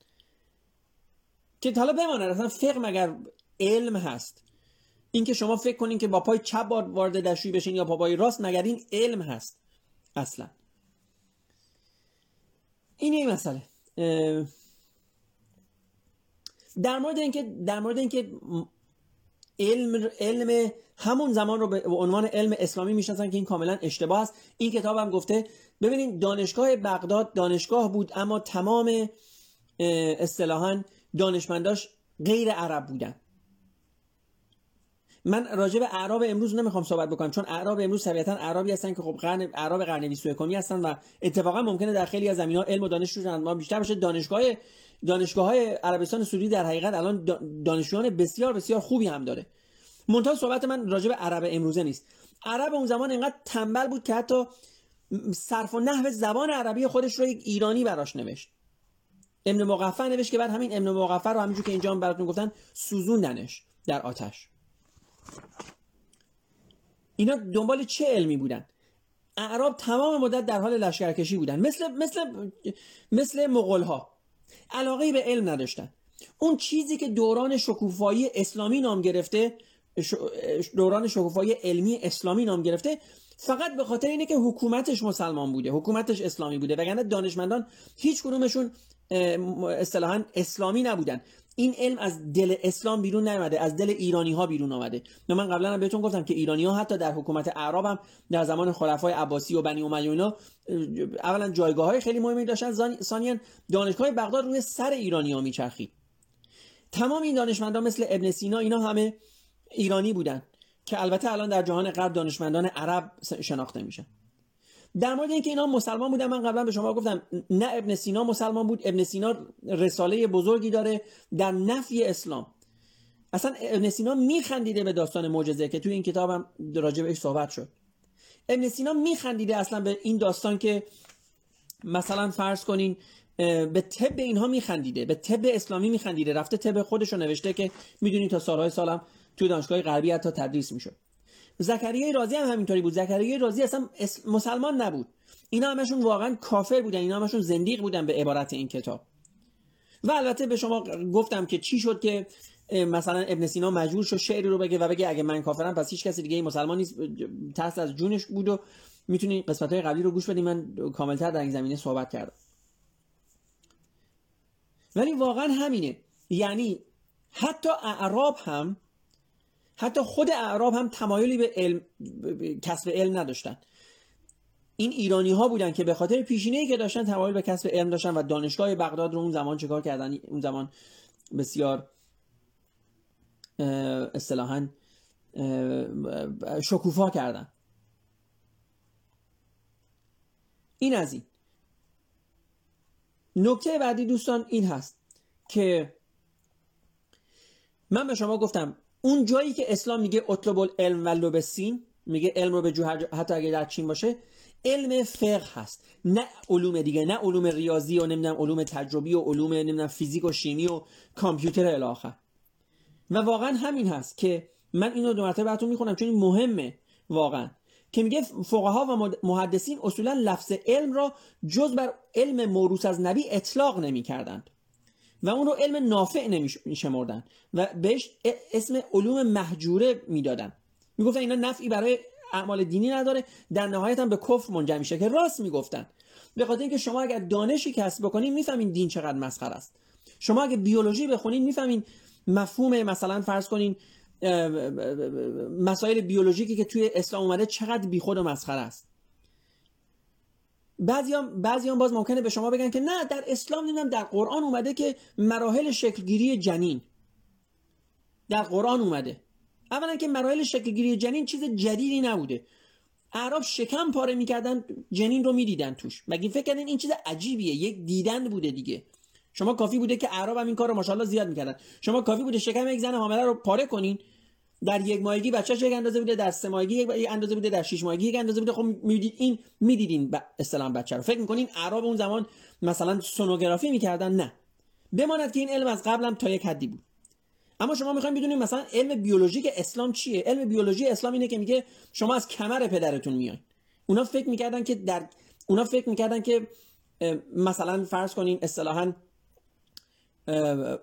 که حالا بمانه اصلا فقه مگر علم هست؟ اینکه شما فکر کنین که با پای چپ وارد دشوی بشین یا با پای راست مگر این علم هست؟ اصلا. این این مسئله. در مورد اینکه در مورد اینکه علم علم همون زمان رو به عنوان علم اسلامی می‌شناسن که این کاملا اشتباه است. این کتاب هم گفته ببینید دانشگاه بغداد دانشگاه بود اما تمام اصطلاحا دانشمنداش غیر عرب بودن. من راجع به اعراب امروز نمی‌خوام صحبت بکنم چون اعراب امروز طبیعتا اعرابی هستن که خب قرن اعراب قرن 21 هستن و اتفاقا ممکنه در خیلی از زمینه‌ها علم و دانش رو بیشتر باشه. دانشگاه دانشگاه های عربستان سعودی در حقیقت الان دانشجویان بسیار بسیار خوبی هم داره. منتها صحبت من راجع به عرب امروزه نیست. عرب اون زمان اینقدر تنبل بود که حتی صرف و نحو زبان عربی خودش رو یک ایرانی براش نوشت. ابن مقفع نوشت که بعد همین ابن مقفع رو همینجور که اینجا هم براتون گفتن سوزوندنش در آتش. اینا دنبال چه علمی بودن؟ اعراب تمام مدت در حال لشکرکشی بودن. مثل مثل مثل مغول ها علاقه به علم نداشتن. اون چیزی که دوران شکوفایی اسلامی نام گرفته دوران شکوفایی علمی اسلامی نام گرفته فقط به خاطر اینه که حکومتش مسلمان بوده حکومتش اسلامی بوده وگرنه دانشمندان هیچ کدومشون اصطلاحا اسلامی نبودن. این علم از دل اسلام بیرون نیامده از دل ایرانی ها بیرون آمده من قبلا هم بهتون گفتم که ایرانی ها حتی در حکومت اعراب هم در زمان خلفای عباسی و بنی امیه اینا اولا جایگاه های خیلی مهمی داشتن. ثانیا دانشگاه بغداد روی سر ایرانی ها میچرخید. تمام این دانشمندان مثل ابن سینا اینا همه ایرانی بودن که البته الان در جهان غرب دانشمندان عرب شناخته میشن. در مورد اینکه اینا مسلمان بودن من قبلا به شما گفتم نه ابن سینا مسلمان بود ابن سینا رساله بزرگی داره در نفی اسلام. اصلا ابن سینا میخندیده به داستان معجزه که توی این کتابم راجع بهش صحبت شد. ابن سینا میخندیده اصلا به این داستان که مثلا فرض کنین به طب اینها میخندیده به طب اسلامی میخندیده رفته طب خودش رو نوشته که می‌دونید تا سالهای سالم توی دانشگاه غربی حتی تدریس می‌شد. زکریای رازی هم همینطوری بود. زکریای رازی اصلا مسلمان نبود. اینا همشون واقعا کافر بودن. اینا همشون زندیق بودن به عبارت این کتاب. و البته به شما گفتم که چی شد که مثلا ابن سینا مجبور شد شعری رو بگه و بگه اگه من کافرم پس هیچ کسی دیگه مسلمان نیست ترس از جونش بود و می‌تونی قسمت های قبلی رو گوش بدیم من کاملتر در این زمینه صحبت کردم. ولی واقعا همینه. یعنی حتی اعراب هم حتی خود اعراب هم تمایلی به علم کسب علم نداشتن. این ایرانی ها بودن که به خاطر پیشینه‌ای که داشتن تمایل به کسب علم داشتن و دانشگاه بغداد رو اون زمان چکار کردن؟ اون زمان بسیار اصطلاحا شکوفا کردن. این از این. نکته بعدی دوستان این هست که من به شما گفتم اون جایی که اسلام میگه اطلب العلم و لبسین میگه علم رو به جو حتی اگه در چین باشه علم فقه هست. نه علوم دیگه نه علوم ریاضی و نمی‌دونم علوم تجربی و علوم نمی‌دونم فیزیک و شیمی و کامپیوتر الاخر و واقعا همین هست که من اینو دو مرتبه براتون می‌خونم چون این مهمه واقعا. که میگه فقها و محدثین اصولا لفظ علم را جز بر علم موروث از نبی اطلاق نمی‌کردند. و اون رو علم نافع نمیشمردن و بهش اسم علوم محجوره می‌دادن. می‌گفتن اینا نفعی برای اعمال دینی نداره در نهایت هم به کفر منجر میشه که راست می‌گفتن. به خاطر اینکه شما اگر دانشی کسب بکنین می‌فهمین دین چقدر مسخره است. شما اگر بیولوژی بخونین می‌فهمین مفهوم مثلا فرض کنین مسائل بیولوژیکی که توی اسلام اومده چقدر بیخود و مسخره است. بعضیام بعضیام باز ممکنه به شما بگن که نه در اسلام نمی‌دونم در قرآن اومده که مراحل شکلگیری جنین. در قرآن اومده. اولا که مراحل شکلگیری جنین چیز جدیدی نبوده. اعراب شکم پاره می‌کردن جنین رو می‌دیدن توش. مگه فکر کردین این چیز عجیبیه؟ یک دیدن بوده دیگه. شما کافی بوده که اعراب هم این کار رو ماشاءالله زیاد می‌کردن. شما کافی بوده شکم یک زن حامله رو پاره کنین. در یک ماهگی بچه‌ش یک اندازه بوده در سه ماهگی یک اندازه بوده در شش ماهگی یک اندازه بوده خب می‌دید این می‌دیدین به اصطلاح بچه رو. فکر می‌کنین اعراب اون زمان مثلا سونوگرافی می‌کردن؟ نه. بماند که این علم از قبلم تا یک حدی بود. اما شما می‌خوایم بدونید مثلا علم بیولوژیک اسلام چیه؟ علم بیولوژی اسلام اینه که میگه شما از کمر پدرتون میایین اونا فکر می‌کردن که در اونا فکر می‌کردن که مثلا فرض کنین اصطلاحا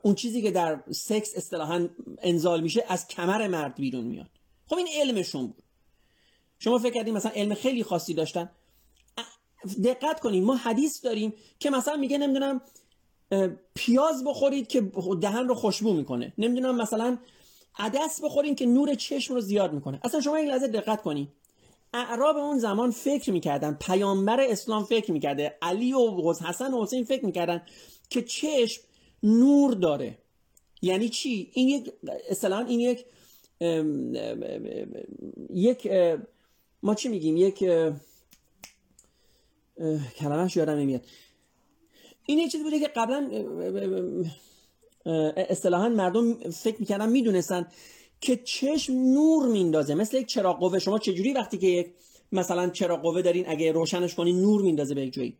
اون چیزی که در سکس اصطلاحا انزال میشه از کمر مرد بیرون میاد. خب این علمشون بود. شما فکر کردین مثلا علم خیلی خاصی داشتن. دقت کنین ما حدیث داریم که مثلا میگه نمی‌دونم پیاز بخورید که دهن رو خوشبو می‌کنه. نمی‌دونم مثلا عدس بخورین که نور چشم رو زیاد می‌کنه. اصلا شما این لحظه دقت کنین. اعراب اون زمان فکر می‌کردن پیامبر اسلام فکر می‌کرده علی و حسن و حسین فکر می‌کردن که چشم نور داره. یعنی چی؟ این یک اصطلاحا این یک یک ما چی میگیم؟ یک کلمهش یادم نمیاد. این یه چیزی بوده که قبلا اصطلاحا مردم فکر می‌کردن می‌دونستن که چشم نور میندازه مثل یک چراغ قوه. شما چجوری وقتی که یک مثلا چراغ قوه دارین اگه روشنش کنین نور میندازه به یک جایی.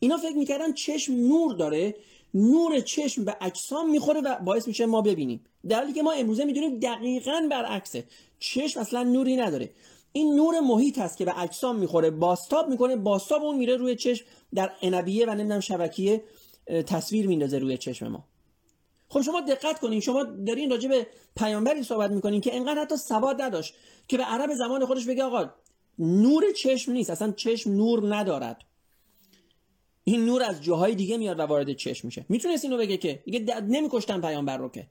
اینا فکر می‌کردن چشم نور داره. نور چشم به اجسام می‌خوره و باعث میشه ما ببینیم. در حالی که ما امروزه می‌دونیم دقیقا برعکسه. چشم اصلا نوری نداره. این نور محیط هست که به اجسام می‌خوره باستاب می‌کنه باستاب اون میره روی چشم. در انبیه و نمی‌دونم شبکیه تصویر میندازه روی چشم ما. خب شما دقت کنین شما دارین راجع به پیامبری صحبت می‌کنین که انقدر حتی سواد نداشت که به عرب زمان خودش بگه آقا نور چشم نیست اصلا چشم نور ندارد. این نور از جاهای دیگه میاد و وارد چشم میشه. می‌تونست اینو بگه که دیگه نمیکشتن پیامبر رو که.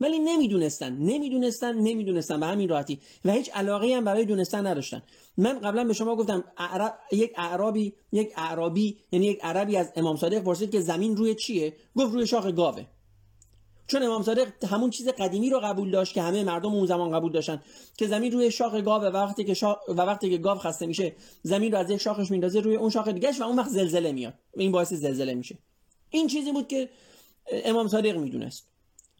ولی نمی‌دونستن. نمی‌دونستن نمی‌دونستن. به همین راحتی. و هیچ علاقه هم برای دونستن نداشتن. من قبلا به شما گفتم یک اعرابی یک اعرابی یعنی یک عربی از امام صادق پرسید که زمین روی چیه؟ گفت روی شاخ گاوه. چون امام صادق همون چیز قدیمی رو قبول داشت که همه مردم اون زمان قبول داشتن. که زمین روی شاخ گاو و وقتی که و وقتی که گاو خسته میشه زمین رو از یک شاخش میندازه روی اون شاخ دیگهش و اون وقت زلزله میاد. این باعث زلزله میشه. این چیزی بود که امام صادق می‌دونست.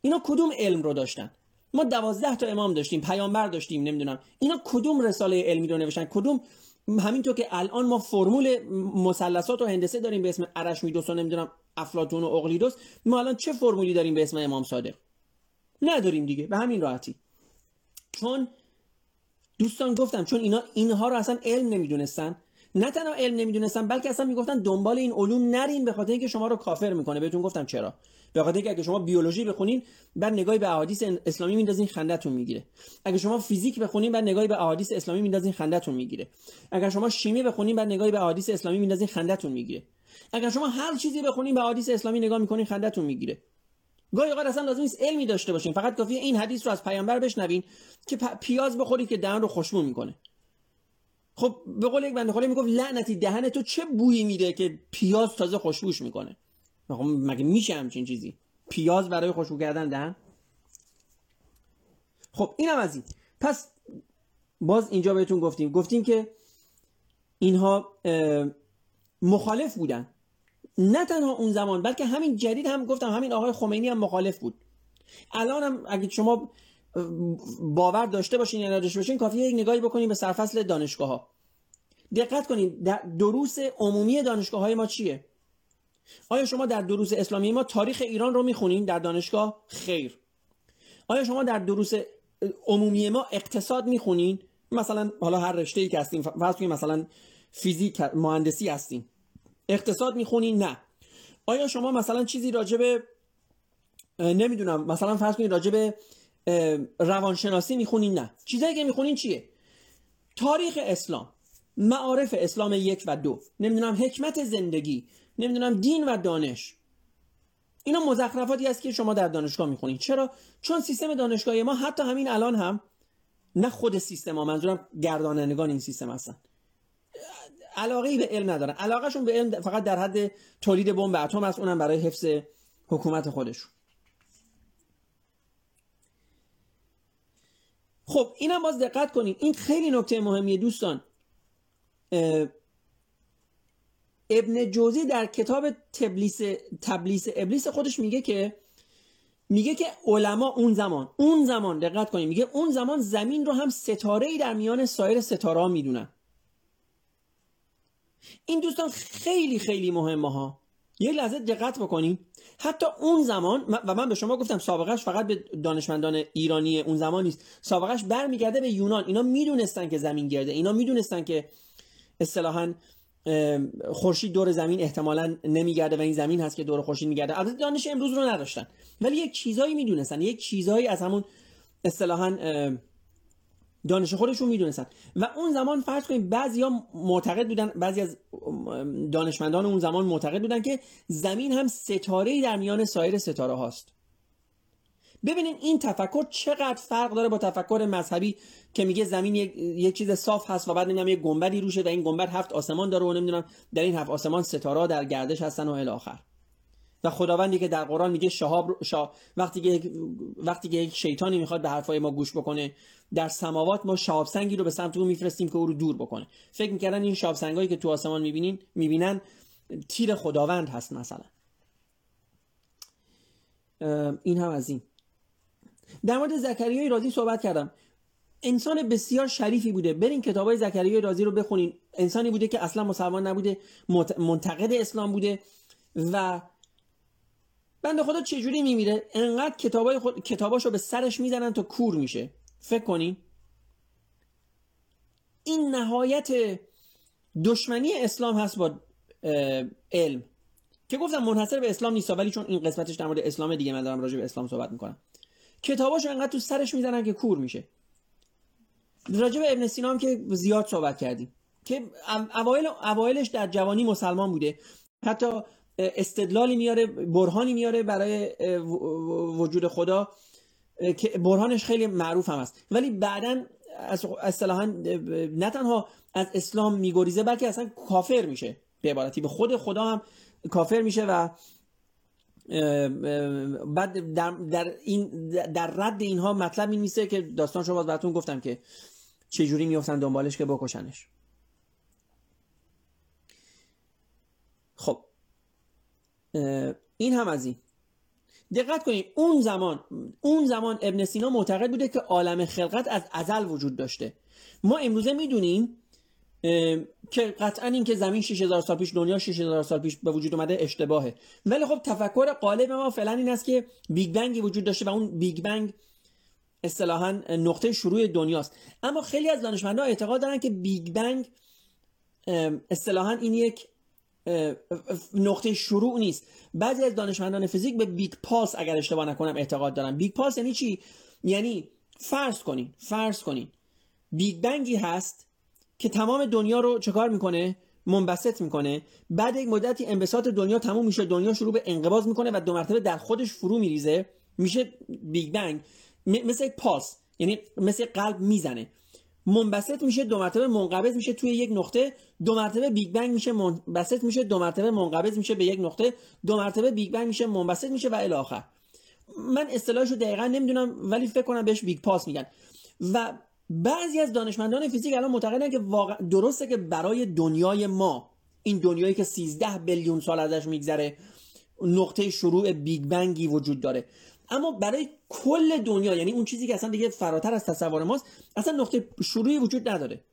اینا کدوم علم رو داشتن؟ ما دوازده تا امام داشتیم پیامبر داشتیم نمی‌دونم. اینا کدوم رساله علمی رو نوشتن؟ کدوم همینطور که الان ما فرمول مثلثات و هندسه داریم به اسم ارشمیدس و نمی‌دونم افلاطون و اقلیدس ما الان چه فرمولی داریم به اسم امام صادق؟ نداریم دیگه به همین راحتی. چون دوستان گفتم چون اینا اینها رو اصلا علم نمی‌دونستن. نه تنها علم نمی‌دونستن بلکه اصلا می‌گفتن دنبال این علوم نرین به خاطر اینکه شما رو کافر می‌کنه. بهتون گفتم چرا. به خاطر اینکه اگه شما بیولوژی بخونین بعد نگاهی به احادیث اسلامی میندازین خندتون می‌گیره. اگه شما فیزیک بخونین بعد نگاهی به احادیث اسلامی میندازین خندتون می‌گیره. اگر شما شیمی بخونین بعد نگاهی به احادیث اسلامی میندازین خندتون می‌گیره. اگر شما هر چیزی بخونین به احادیث اسلامی نگاه می‌کنین خندتون می‌گیره. گاهی اوقات اصلا لازم نیست علمی داشته باشین. فقط کافیه این حدیث رو از پیامبر بشنوین که پیاز بخورید که دهن رو خوشبو می‌کنه. خب به قول یک بنده خدا می‌گفت لعنتی دهن تو چه بویی میده که پیاز تازه خوشبوش می‌کنه؟ مگه میشه همچین چیزی؟ پیاز برای خوشبو کردن دهن؟ خب اینم از این. پس باز اینجا بهتون گفتیم. گفتیم که اینها مخالف بودن. نه تنها اون زمان بلکه همین جدید هم گفتم همین آقای خمینی هم مخالف بود. الان هم اگه شما باور داشته باشین یا نداشته باشین کافیه یک نگاهی بکنین به سرفصل دانشگاه ها دقت کنید دروس عمومی دانشگاه های ما چیه؟ آیا شما در دروس اسلامی ما تاریخ ایران رو می‌خونین در دانشگاه؟ خیر. آیا شما در دروس عمومی ما اقتصاد می‌خونین؟ مثلا حالا هر رشته ای که هستین فرض مثلا فیزیک مهندسی هستین اقتصاد می‌خونین؟ نه. آیا شما مثلا چیزی راجب نمی‌دونم مثلا فرض کنید راجب روانشناسی می‌خونین؟ نه. چیزایی که می‌خونین چیه؟ تاریخ اسلام معارف اسلام یک و دو. نمی‌دونم حکمت زندگی. نمی‌دونم دین و دانش. اینا مزخرفاتی است که شما در دانشگاه می‌خونید. چرا؟ چون سیستم دانشگاهی ما حتی همین الان هم نه خود سیستم ها منظورم گردانندگان این سیستم هستن. علاقه به علم ندارن. علاقهشون به علم فقط در حد تولید بمب اتم است اونم برای حفظ حکومت خودشون. خب اینم باز دقت کنید. این خیلی نکته مهمیه دوستان. ابن جوزی در کتاب تبلیس تبلیس ابلیس خودش میگه که میگه که علما اون زمان اون زمان دقت کنید میگه اون زمان زمین رو هم ستاره ای در میان سایر ستاره ها می‌دونن. این دوستان خیلی خیلی مهمه ها. یک لحظه دقت بکنیم حتی اون زمان و من به شما گفتم سابقش فقط به دانشمندان ایرانی اون زمان نیست. سابقش برمیگرده به یونان. اینا می‌دونستن که زمین گرده. اینا می‌دونستن که اصطلاحا خورشید دور زمین احتمالا نمیگرده و این زمین هست که دور خورشید میگرده. البته دانش امروز رو نداشتن. ولی یک چیزایی می‌دونستن. یک چیزایی از همون اصطلاحا دانش خودشون می‌دونستن. و اون زمان فرض کنیم ها معتقد بودن بعضی از دانشمندان اون زمان معتقد بودن که زمین هم ستاره در میان سایر ستاره هاست ببینید این تفکر چقدر فرق داره با تفکر مذهبی که میگه زمین یک, یک چیز صاف هست و بعد نمی‌دونم یک گنبدی روشه و این گنبد هفت آسمان داره و نمی‌دونم در این هفت آسمان ستاره در گردش هستن و الی آخر. و خداوندی که در قرآن میگه شهاب شا... وقتی که وقتی که یک شیطانی می‌خواد به حرفای ما گوش بکنه در سماوات ما شهاب سنگی رو به سمت او میفرستیم که او رو دور بکنه. فکر می‌کردن این شهاب سنگایی که تو آسمان می‌بینین می‌بینن تیر خداوند هست مثلا. این هم از این. در مورد زکریای رازی صحبت کردم. انسان بسیار شریفی بوده. برین کتابای زکریای رازی رو بخونین. انسانی بوده که اصلا مسلمان نبوده. منتقد اسلام بوده. و بنده خدا چجوری میمیره؟ انقدر کتابای خود کتاباشو به سرش می‌زنن تا کور میشه. فکر کنین. این نهایت دشمنی اسلام هست با علم. که گفتم منحصر به اسلام نیست ولی چون این قسمتش در مورد اسلام دیگه من دارم راجع به اسلام صحبت می‌کنم. کتاباشو انقدر تو سرش می‌زنن که کور میشه. راجع به ابن سینا هم که زیاد صحبت کردیم. که اوایل اوایلش در جوانی مسلمان بوده. حتی استدلالی میاره برهانی میاره برای وجود خدا که برهانش خیلی معروف هم است ولی بعدا اصطلاحا نه تنها از اسلام میگریزه بلکه اصلا کافر میشه به عبارتی. به خود خدا هم کافر میشه و بعد در, در, این در رد اینها مطلب این میسه که داستان شما براتون گفتم که چجوری میفتن دنبالش که بکشنش. خب. این هم از این. دقت کنید اون زمان اون زمان ابن سینا معتقد بوده که عالم خلقت از ازل وجود داشته. ما امروزه می‌دونیم که قطعا این که زمین 6000 سال پیش دنیا 6000 سال پیش به وجود اومده اشتباهه. ولی خب تفکر غالب ما فعلا این است که بیگ بنگی وجود داشته و اون بیگ بنگ اصطلاحا نقطه شروع دنیاست. اما خیلی از دانشمندان اعتقاد دارن که بیگ بنگ اصطلاحا این یک نقطه شروع نیست. بعضی از دانشمندان فیزیک به big pulse اگر اشتباه نکنم اعتقاد دارن. big pulse یعنی چی؟ یعنی فرض کنین فرض کنین. بیگ بنگی هست که تمام دنیا رو چکار می‌کنه؟ منبسط می‌کنه. بعد یک مدتی انبساط دنیا تموم میشه دنیا شروع به انقباض می‌کنه و دو مرتبه در خودش فرو میریزه. میشه بیگ بنگ. مثل یک پاس. یعنی مثل قلب می‌زنه. منبسط میشه دو مرتبه منقبض میشه توی یک نقطه. دو مرتبه بیگ بنگ میشه منبسط میشه. دو مرتبه منقبض میشه به یک نقطه. دو مرتبه بیگ بنگ میشه منبسط میشه و الی آخر. من اصطلاحش رو دقیقا نمی‌دونم ولی فکر کنم بهش big pulse میگن. و بعضی از دانشمندان فیزیک الان معتقدن که واقع درسته که برای دنیای ما این دنیایی که 13 بیلیون سال ازش میگذره نقطه شروع بیگ بنگی وجود داره. اما برای کل دنیا یعنی اون چیزی که اصلا دیگه فراتر از تصور ماست اصلا نقطه شروعی وجود نداره.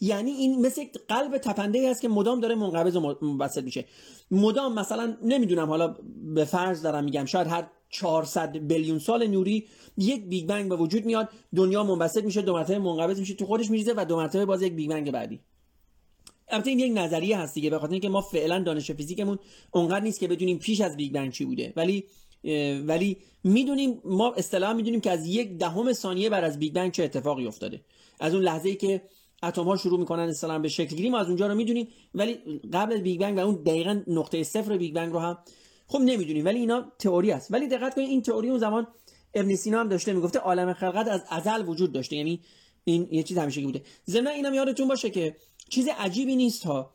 یعنی این مثل قلب تپنده ای است که مدام داره منقبض و منبسط میشه. مدام مثلا نمی‌دونم حالا به فرض دارم میگم شاید هر 400 بیلیون سال نوری یک بیگ بنگ به وجود میاد دنیا منبسط میشه دو مرتبه منقبض میشه تو خودش میریزه و دو مرتبه باز یک بیگ بنگ بعدی. البته این یک نظریه هست دیگه به خاطر اینکه ما فعلا دانش فیزیکمون اونقدر نیست که بدونیم پیش از بیگ بنگ چی بوده. ولی ولی می‌دونیم ما اصطلاحا می‌دونیم که از یک دهم ثانیه بعد از بیگ بنگ چه اتفاقی افتاده. از اون لحظه ای که اتم ها شروع می‌کنن اصطلاحا به شکل گیری ما از اونجا رو می‌دونیم ولی قبل از بیگ بنگ و اون دقیقا نقطه صفر بیگ بنگ رو هم خب نمی‌دونیم ولی اینا تئوری است. ولی دقت کنید این تئوری اون زمان ابن سینا هم داشته می‌گفته عالم خلقت از ازل وجود داشته. یعنی این یه چیز همیشگی بوده. ضمن اینم یادتون باشه که چیز عجیبی نیست ها.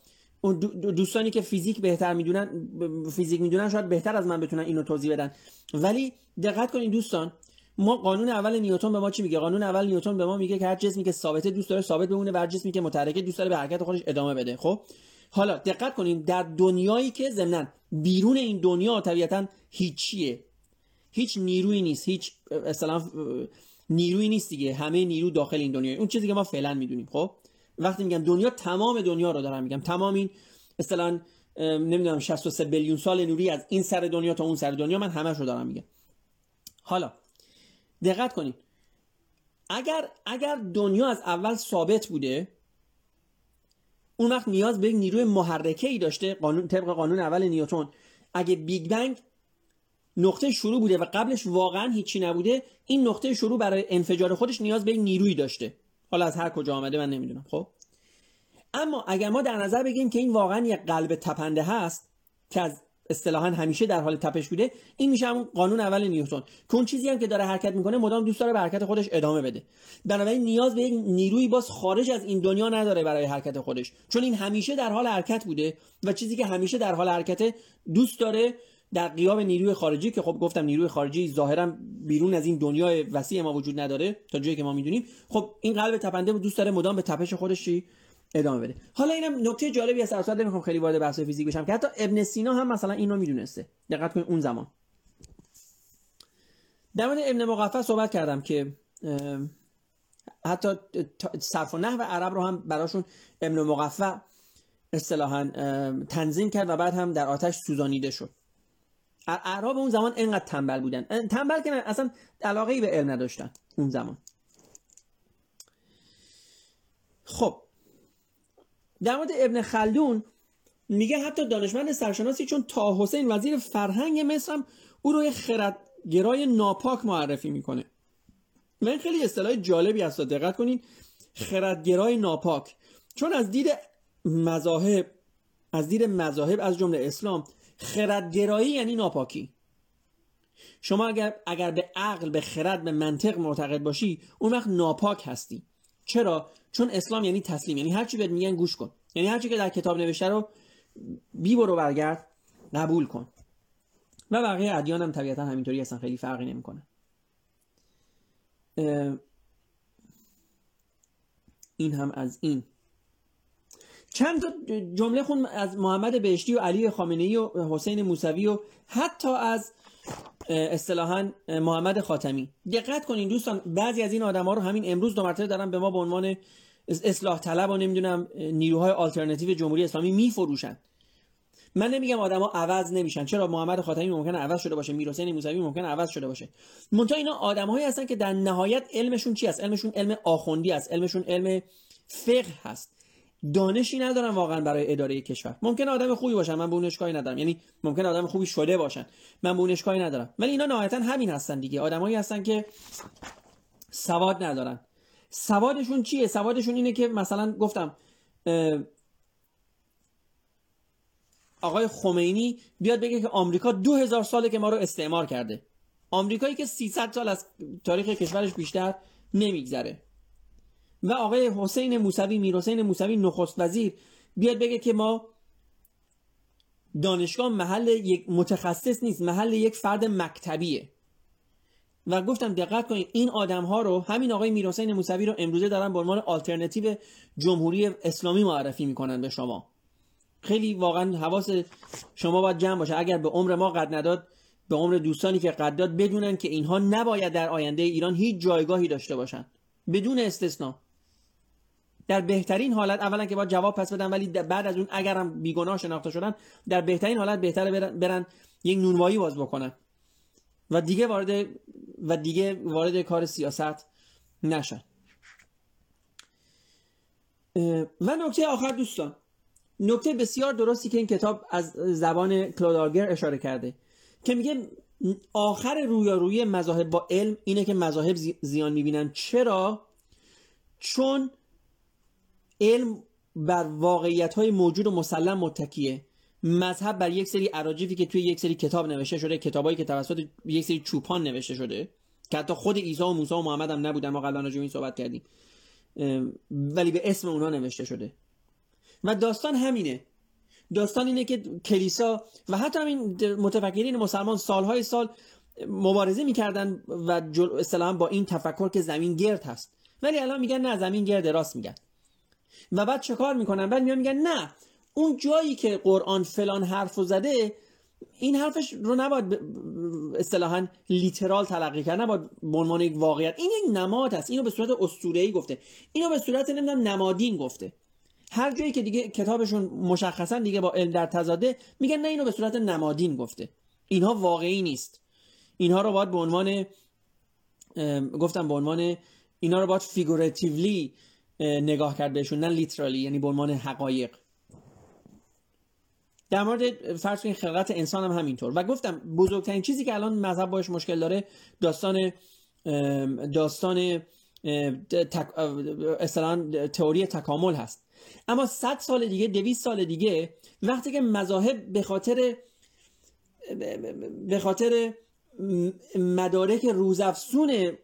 دوستانی که فیزیک بهتر می‌دونن فیزیک می‌دونن شاید بهتر از من بتونن اینو توضیح بدن. ولی دقت کنید دوستان ما قانون اول نیوتن به ما چی میگه؟ قانون اول نیوتن به ما میگه که هر جسمی که ثابته دوست داره ثابت بمونه و هر جسمی که متحرکه دوست داره به حرکت خودش ادامه بده خب؟ حالا دقت کنیم در دنیایی که ضمن بیرون این دنیا طبیعتا هیچیه. هیچ نیرویی نیست هیچ اصلا نیرویی نیست دیگه. همه نیرو داخل این دنیا اون چیزی که ما فعلا می‌دونیم خب؟ وقتی میگم دنیا تمام دنیا رو دارم میگم. تمام این مثلا نمی‌دونم 63 بیلیون سال نوری از این سر دنیا تا اون سر دنیا من همه رو دارم میگم. حالا دقت کنید اگر اگر دنیا از اول ثابت بوده اون وقت نیاز به نیروی محرکه ای داشته قانون طبق قانون اول نیوتن. اگه بیگ بنگ نقطه شروع بوده و قبلش واقعا هیچی نبوده این نقطه شروع برای انفجار خودش نیاز به یک نیروی داشته. حالا از هر کجا آمده من نمی‌دونم خب؟ اما اگر ما در نظر بگیریم که این واقعا یک قلب تپنده هست که از اصطلاحا همیشه در حال تپش بوده این میشه همون قانون اول نیوتن. که اون چیزی هم که داره حرکت می‌کنه مدام دوست داره به حرکت خودش ادامه بده. بنابراین نیاز به یک نیروی باز خارج از این دنیا نداره برای حرکت خودش. چون این همیشه در حال حرکت بوده و چیزی که همیشه در حال حرکت دوست داره در قیاب نیروی خارجی که خب گفتم نیروی خارجی ظاهرا بیرون از این دنیای وسیع ما وجود نداره تا جایی که ما می‌دونیم. خب این قلب تپنده دوست داره مدام به تپش خودش ادامه بده. حالا اینم نکته جالبی است اصلا نمی‌خوام خیلی وارد بحث فیزیک بشم که حتی ابن سینا هم مثلا اینو می‌دونسته. دقت کنید اون زمان. در مورد ابن مقفع صحبت کردم که حتی صرف و نحو عرب رو هم براشون ابن مقفع اصطلاحا تنظیم کرد و بعد هم در آتش سوزانیده شد. اعراب اون زمان انقدر تنبل بودن. تنبل که اصلا علاقه ای به علم نداشتن اون زمان. خب در مورد ابن خلدون میگه حتی دانشمند سرشناسی چون تا حسین وزیر فرهنگ مصر هم او رو خردگرای ناپاک معرفی می‌کنه. این خیلی اصطلاح جالبی است دقت کنین. خردگرای ناپاک. چون از دید مذاهب از دید مذاهب از جمله اسلام خردگرایی یعنی ناپاکی. شما اگر اگر به عقل به خرد به منطق معتقد باشی اون وقت ناپاک هستی. چرا؟ چون اسلام یعنی تسلیم یعنی هر چی بهت میگن گوش کن. یعنی هر چی که در کتاب نوشته رو بی برو برگرد قبول کن. و بقیه ادیان هم طبیعتا همینطوری هستن خیلی فرقی نمی‌کنه. این هم از این. چند تا جمله خون از محمد بهشتی و علی خامنه و حسین موسوی و حتی از اصطلاحا محمد خاتمی. دقت کنین دوستان بعضی از این آدم ها رو همین امروز دو مرتبه دارن به ما به عنوان اصلاح طلب و نمی‌دونم نیروهای آلترناتیو جمهوری اسلامی میفروشن. من نمیگم آدما عوض نمیشن. چرا محمد خاتمی ممکنه عوض شده باشه؟ میرحسین موسوی ممکنه عوض شده باشه. منتها اینا آدمهایی هستن که در نهایت علمشون چی است علمشون علم آخوندی است علمشون علم فقه هست. دانشی ندارن واقعا برای اداره کشور. ممکن آدم خوبی باشن من به اون اشکالی ندارم. یعنی ممکن آدم خوبی شده باشن. من به اون اشکالی ندارم. ولی اینا نهایتا همین هستن دیگه. آدمایی هستن که سواد ندارن. سوادشون چیه؟ سوادشون اینه که مثلا گفتم آقای خمینی بیاد بگه که آمریکا دو هزار ساله که ما رو استعمار کرده. آمریکایی که 300 سال از تاریخ کشورش بیشتر نمیگذره. و آقای حسین موسوی میر حسین موسوی نخست وزیر بیاد بگه که ما دانشگاه محل یک متخصص نیست محل یک فرد مکتبیه. و گفتم دقت کنید این آدم ها رو همین آقای میرحسین موسوی رو امروزه دارن به عنوان آلترناتیو جمهوری اسلامی معرفی می‌کنن به شما. خیلی واقعا حواس شما باید جمع باشه. اگر به عمر ما قد نداد به عمر دوستانی که قد داد بدونن که اینها نباید در آینده ایران هیچ جایگاهی داشته باشن. بدون استثنا. در بهترین حالت اولا که با جواب پس بدن ولی بعد از اون اگرم بیگناه شناخته شدن در بهترین حالت بهتره برن, برن یک نونوایی باز بکنن. و دیگه وارد و دیگه وارد کار سیاست نشن. و نکته آخر دوستان. نکته بسیار درستی که این کتاب از زبان کلودارگر اشاره کرده که میگه آخر رویارویی مذاهب با علم اینه که مذاهب زیان می‌بینن. چرا؟ چون علم بر واقعیت های موجود و مسلم متکیه. مذهب بر یک سری عراجیفی که توی یک سری کتاب نوشته شده کتابایی که توسط یک سری چوپان نوشته شده که حتی خود عیسی و موسی و محمد هم نبودن ما قبلا راجع این صحبت کردیم. ولی به اسم اونا نوشته شده. و داستان همینه. داستان اینه که کلیسا و حتی همین متفکرین مسلمان سالهای سال مبارزه می‌کردن و اصطلاحا با این تفکر که زمین گرد هست. ولی الان میگن نه زمین گرد راست میگن. و بعد چه کار می‌کنن؟ بعد میان میگن نه اون جایی که قرآن فلان حرف زده این حرفش رو نباید اصطلاحا لیترال تلقی کرد نباید به عنوان یک واقعیت. این یک نماد است اینو به صورت اسطوره‌ای گفته. اینو به صورت نمی‌دونم نمادین گفته. هر جایی که دیگه کتابشون مشخصا دیگه با علم در تضاده میگن نه اینو به صورت نمادین گفته. اینها واقعی نیست. اینها رو باید به عنوان گفتم به عنوان اینا رو باید فیگوراتیولی نگاه کرد بهشون نه لیترالی یعنی به عنوان حقایق. در مورد فرض کنید خلقت انسان هم همینطور. و گفتم بزرگترین چیزی که الان مذهب باش مشکل داره داستان داستان اصطلاحا تئوری تکامل هست. اما 100 سال دیگه 200 سال دیگه وقتی که مذاهب به خاطر به خاطر مدارک روزافزون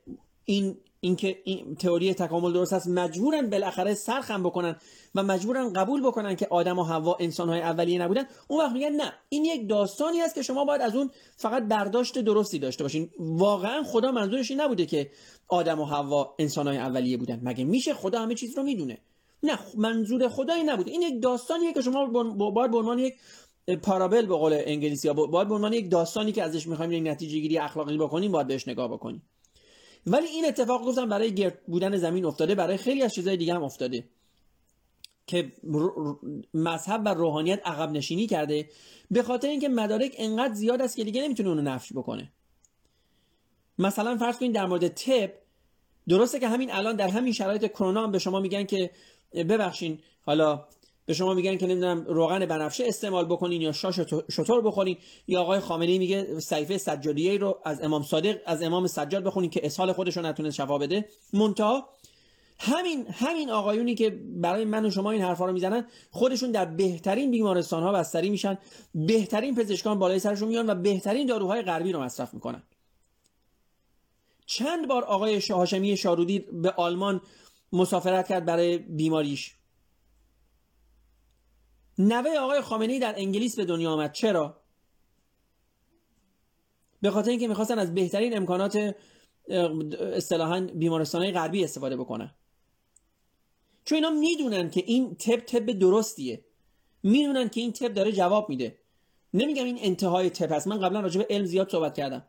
این اینکه این تئوری تکامل درست است مجبورن بالاخره سرخم بکنن و مجبورن قبول بکنن که آدم و حوا انسانهای اولیه نبودن. اون وقت میگن نه این یک داستانی است که شما باید از اون فقط برداشت درستی داشته باشین. واقعا خدا منظورش این نبوده که آدم و حوا انسانهای اولیه بودن. مگه میشه خدا همه چیز رو می‌دونه؟ نه منظور خدا این نبوده. این یک داستانیه که شما باید به عنوان یک پارابل به قول انگلیسی باید به عنوان یک داستانی که ازش می‌خوایم یک نتیجه گیری اخلاقی بکنیم باید بهش نگاه بکنیم. ولی این اتفاق گفتم برای گرد بودن زمین افتاده برای خیلی از چیزهای دیگه هم افتاده. که مذهب و روحانیت عقب نشینی کرده به خاطر اینکه مدارک انقدر زیاد است که دیگه نمی‌تونه اونو نفش بکنه. مثلا فرض کنید در مورد تب درسته که همین الان در همین شرایط کرونا هم به شما میگن که ببخشین حالا به شما میگن که نمی‌دونم روغن بنفشه استعمال بکنین یا شاش شطور بخورین. یا آقای خامنه‌ای میگه صحیفه سجادیه رو از امام صادق از امام سجاد بخونین که اسهال خودش رو نتونه شفا بده. منتها همین همین آقایونی که برای من و شما این حرفا رو می‌زنن خودشون در بهترین بیمارستان ها بستری میشن بهترین پزشکان بالای سرشون میان و بهترین داروهای غربی رو مصرف می‌کنن. چند بار آقای هاشمی شارودی به آلمان مسافرت کرد برای بیماریش. نوه آقای خامنه‌ای در انگلیس به دنیا آمد. چرا؟ به خاطر اینکه می‌خواستن از بهترین امکانات اصطلاحا بیمارستان غربی استفاده بکنن. چون اینا می‌دونن که این تب تب درستیه. می‌دونن که این تب داره جواب میده. نمیگم این انتهای تب هست. من قبلا راجع به علم زیاد صحبت کردم.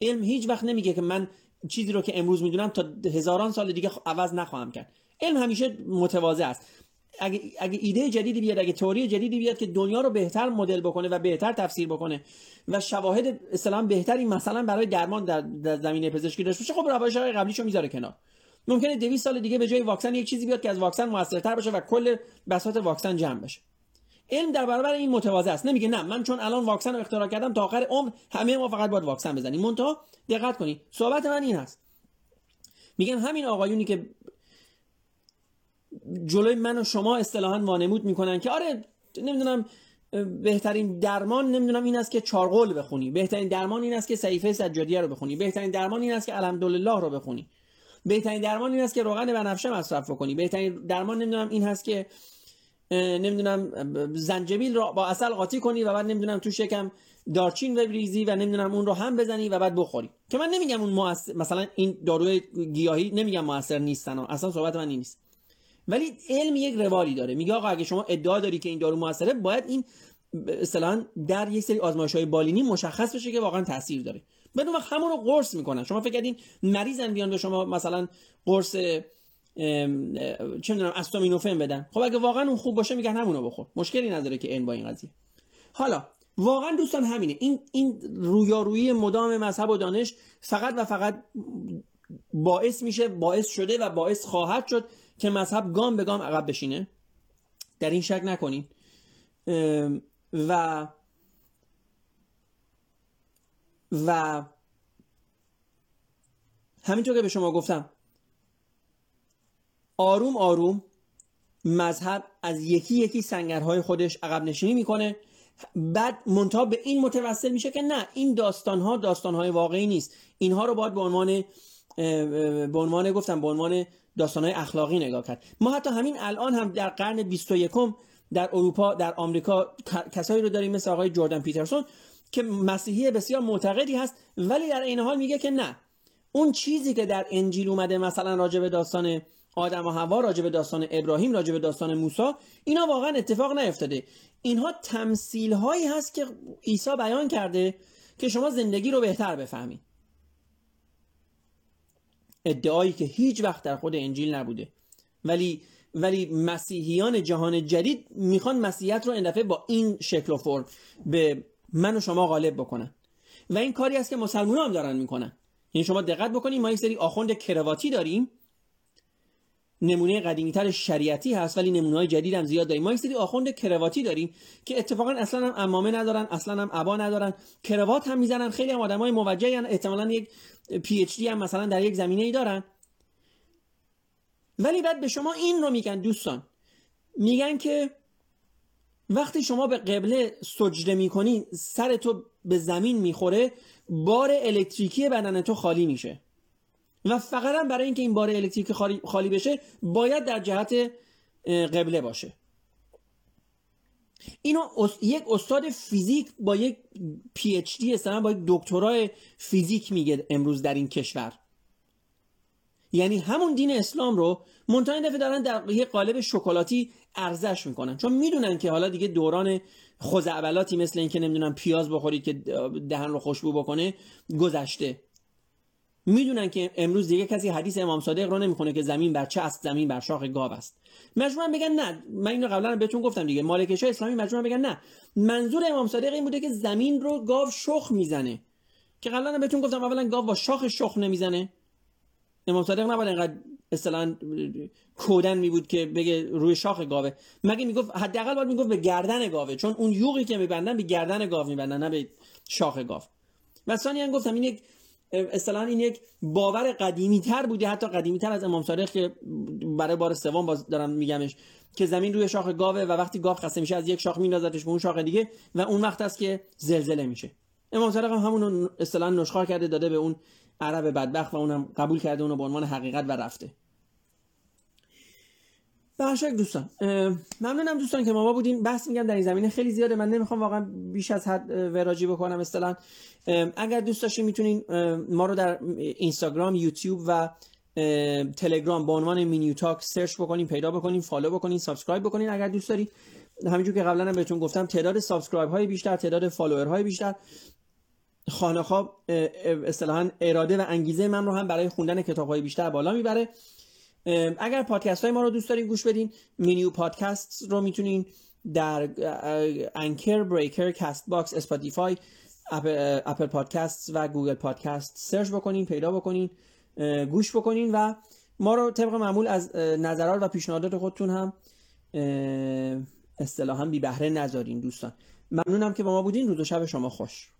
علم هیچ وقت نمیگه که من چیزی رو که امروز می‌دونم تا هزاران سال دیگه عوض نخواهم کرد. علم همیشه متواضع است. اگه, اگه ایده جدیدی بیاد اگه تئوری جدیدی بیاد که دنیا رو بهتر مدل بکنه و بهتر تفسیر بکنه و شواهد اسلام بهتری مثلا برای درمان در, در زمینه پزشکی داشته باشه خب روش های قبلیشو می‌ذاره کنار. ممکنه 200 سال دیگه به جای واکسن یک چیزی بیاد که از واکسن موثرتر باشه و کل بساط واکسن جمع بشه. علم در برابر این متواضع است. نمیگه نه من چون الان واکسن رو اختراع کردم تا آخر عمر همه ما فقط باید واکسن بزنیم. منتها دقت کنید. صحبت من این هست میگن همین آقایونی که جلوی من و شما اصطلاحا وانمود می‌کنن که آره نمی‌دونم بهترین درمان نمی‌دونم این است که چارقل بخونی. بهترین درمان این است که صحیفه سجادیه رو بخونی. بهترین درمان این است که الحمدلله رو بخونی. بهترین درمان این است که روغن بنفشه مصرف بکنی. بهترین درمان نمی‌دونم این هست که نمی‌دونم زنجبیل رو با اصل قاطی کنی و بعد نمی‌دونم تو شکم دارچین بریزی و نمی‌دونم اون رو هم بزنی و بعد بخوری. که من نمیگم اون مثلا این داروی گیاهی نمیگم موثر نیستن اصلا صحبت من نیست. ولی علم یک روالی داره. میگه آقا اگه شما ادعا داری که این دارو موثره باید این اصطلاحا در یک سری آزمایش های بالینی مشخص بشه که واقعا تاثیر داره. بدون وقت همون رو قرص می‌کنن. شما فکر کردین مریضن بیان به شما مثلا قرص چه می‌دونم استامینوفن بدن. خب اگه واقعا اون خوب باشه میگن همونو بخور. مشکلی نداره که این با این قضیه. حالا واقعا دوستان همینه. این این رویارویی مدام مذهب و دانش فقط و فقط باعث میشه باعث شده و باعث خواهد شد که مذهب گام به گام عقب بشینه. در این شک نکنین. و و همینطور که به شما گفتم آروم آروم مذهب از یکی یکی سنگرهای خودش عقب نشینی می‌کنه. بعد منتها به این متوسل میشه که نه این داستان ها داستان های واقعی نیست. اینها رو باید به عنوان به عنوان گفتم به عنوان داستان های اخلاقی نگاه کرد. ما حتی همین الان هم در قرن 21 در اروپا در آمریکا کسایی رو داریم مثل آقای جردن پیترسون که مسیحی بسیار معتقدی هست ولی در این حال میگه که نه. اون چیزی که در انجیل اومده مثلا راجع به داستان آدم و هوا راجع به داستان ابراهیم راجع به داستان موسی اینا واقعا اتفاق نیفتاده. اینها تمثیل هایی هست که عیسی بیان کرده که شما زندگی رو بهتر بفهمید. ادعایی که هیچ وقت در خود انجیل نبوده. ولی ولی مسیحیان جهان جدید می‌خوان مسیحیت رو اندفعه با این شکل و فرم به من و شما غالب بکنن. و این کاری است که مسلمان هم دارن می‌کنن. یعنی شما دقت بکنید ما یک سری آخوند کرواتی داریم نمونه قدیمیتر شریعتی هست ولی نمونه های جدید هم زیاد داریم. ما یک سری آخوند کرواتی داریم که اتفاقا اصلا هم امامه ندارن اصلا هم عبا ندارن. کروات هم می‌زنن خیلی هم آدمای موجهی احتمالا یک پی اچ دی هم مثلا در یک زمینه ای دارن. ولی بعد به شما این رو میگن دوستان. میگن که وقتی شما به قبله سجده می‌کنی سر تو به زمین می‌خوره بار الکتریکی بدن تو خالی میشه. و فقط برای اینکه این بار الکتریکی خالی بشه باید در جهت قبله باشه. اینو یک استاد فیزیک با یک پی اچ دی با یک دکترای فیزیک میگه امروز در این کشور. یعنی همون دین اسلام رو منتها دفعه دارن در یک قالب شکلاتی ارزش می‌کنن. چون می‌دونن که حالا دیگه دوران خزعبلاتی مثل اینکه نمی‌دونم پیاز بخورید که دهن رو خوشبو بکنه گذشته. می‌دونن که امروز دیگه کسی حدیث امام صادق رو نمی‌کنه که زمین بر چه است زمین بر شاخ گاو است. مجبورن بگن نه. من اینو قبلا بهتون گفتم دیگه. مالکش اسلامی مجبورن بگن نه. منظور امام صادق این بوده که زمین رو گاو شخ می‌زنه. که قبلا بهتون گفتم اولا گاو با شاخ شخ نمی‌زنه. امام صادق نباید اینقدر اصلا کودن می بود که بگه روی شاخ گاوه. مگه می‌گفت؟ حداقل باید می‌گفت به گردن گاوه. چون اون یوغی که میبندن به گردن گاو میبندن نه به شاخ گاو. و ثانیا گفتم این یک اصطلاحا این یک باور قدیمی تر بوده حتی قدیمی تر از امام صادق که برای بار سوم باز دارم میگمش که زمین روی شاخ گاوه و وقتی گاو خسته میشه از یک شاخ میندازتش به اون شاخ دیگه و اون وقت است که زلزله میشه. امام صادق هم همون اصطلاحا نشخار کرده داده به اون عرب بدبخت و اونم قبول کرده اونو به عنوان حقیقت و رفته. به دوستان ممنونم دوستان که ما بودیم بحث میگم در این زمینه خیلی زیاده. من نمی‌خوام واقعا بیش از حد وراجی بکنم. اصطلاحا اگر دوست داشتین می‌تونین ما رو در اینستاگرام یوتیوب و تلگرام با عنوان مینیو تاک search بکنین پیدا بکنین follow بکنین subscribe بکنین اگر دوست دارید همینجور که قبلا هم بهتون گفتم تعداد subscribe های بیشتر تعداد follower های بیشتر خواه ناخواه اصطلاحا اراده و انگیزه من رو هم برای خوندن کتاب های بیشتر بالا می‌بره. اگر پادکست های ما رو دوست دارین گوش بدین مینیو پادکست رو می‌تونین در Anchor Breaker Castbox Spotify Apple Podcast و Google Podcast search بکنین پیدا بکنین گوش بکنین و ما رو طبق معمول از نظرات و پیشنهادات خودتون هم اصطلاحا بی بهره نذارین دوستان. ممنونم که با ما بودین. روز و شب شما خوش.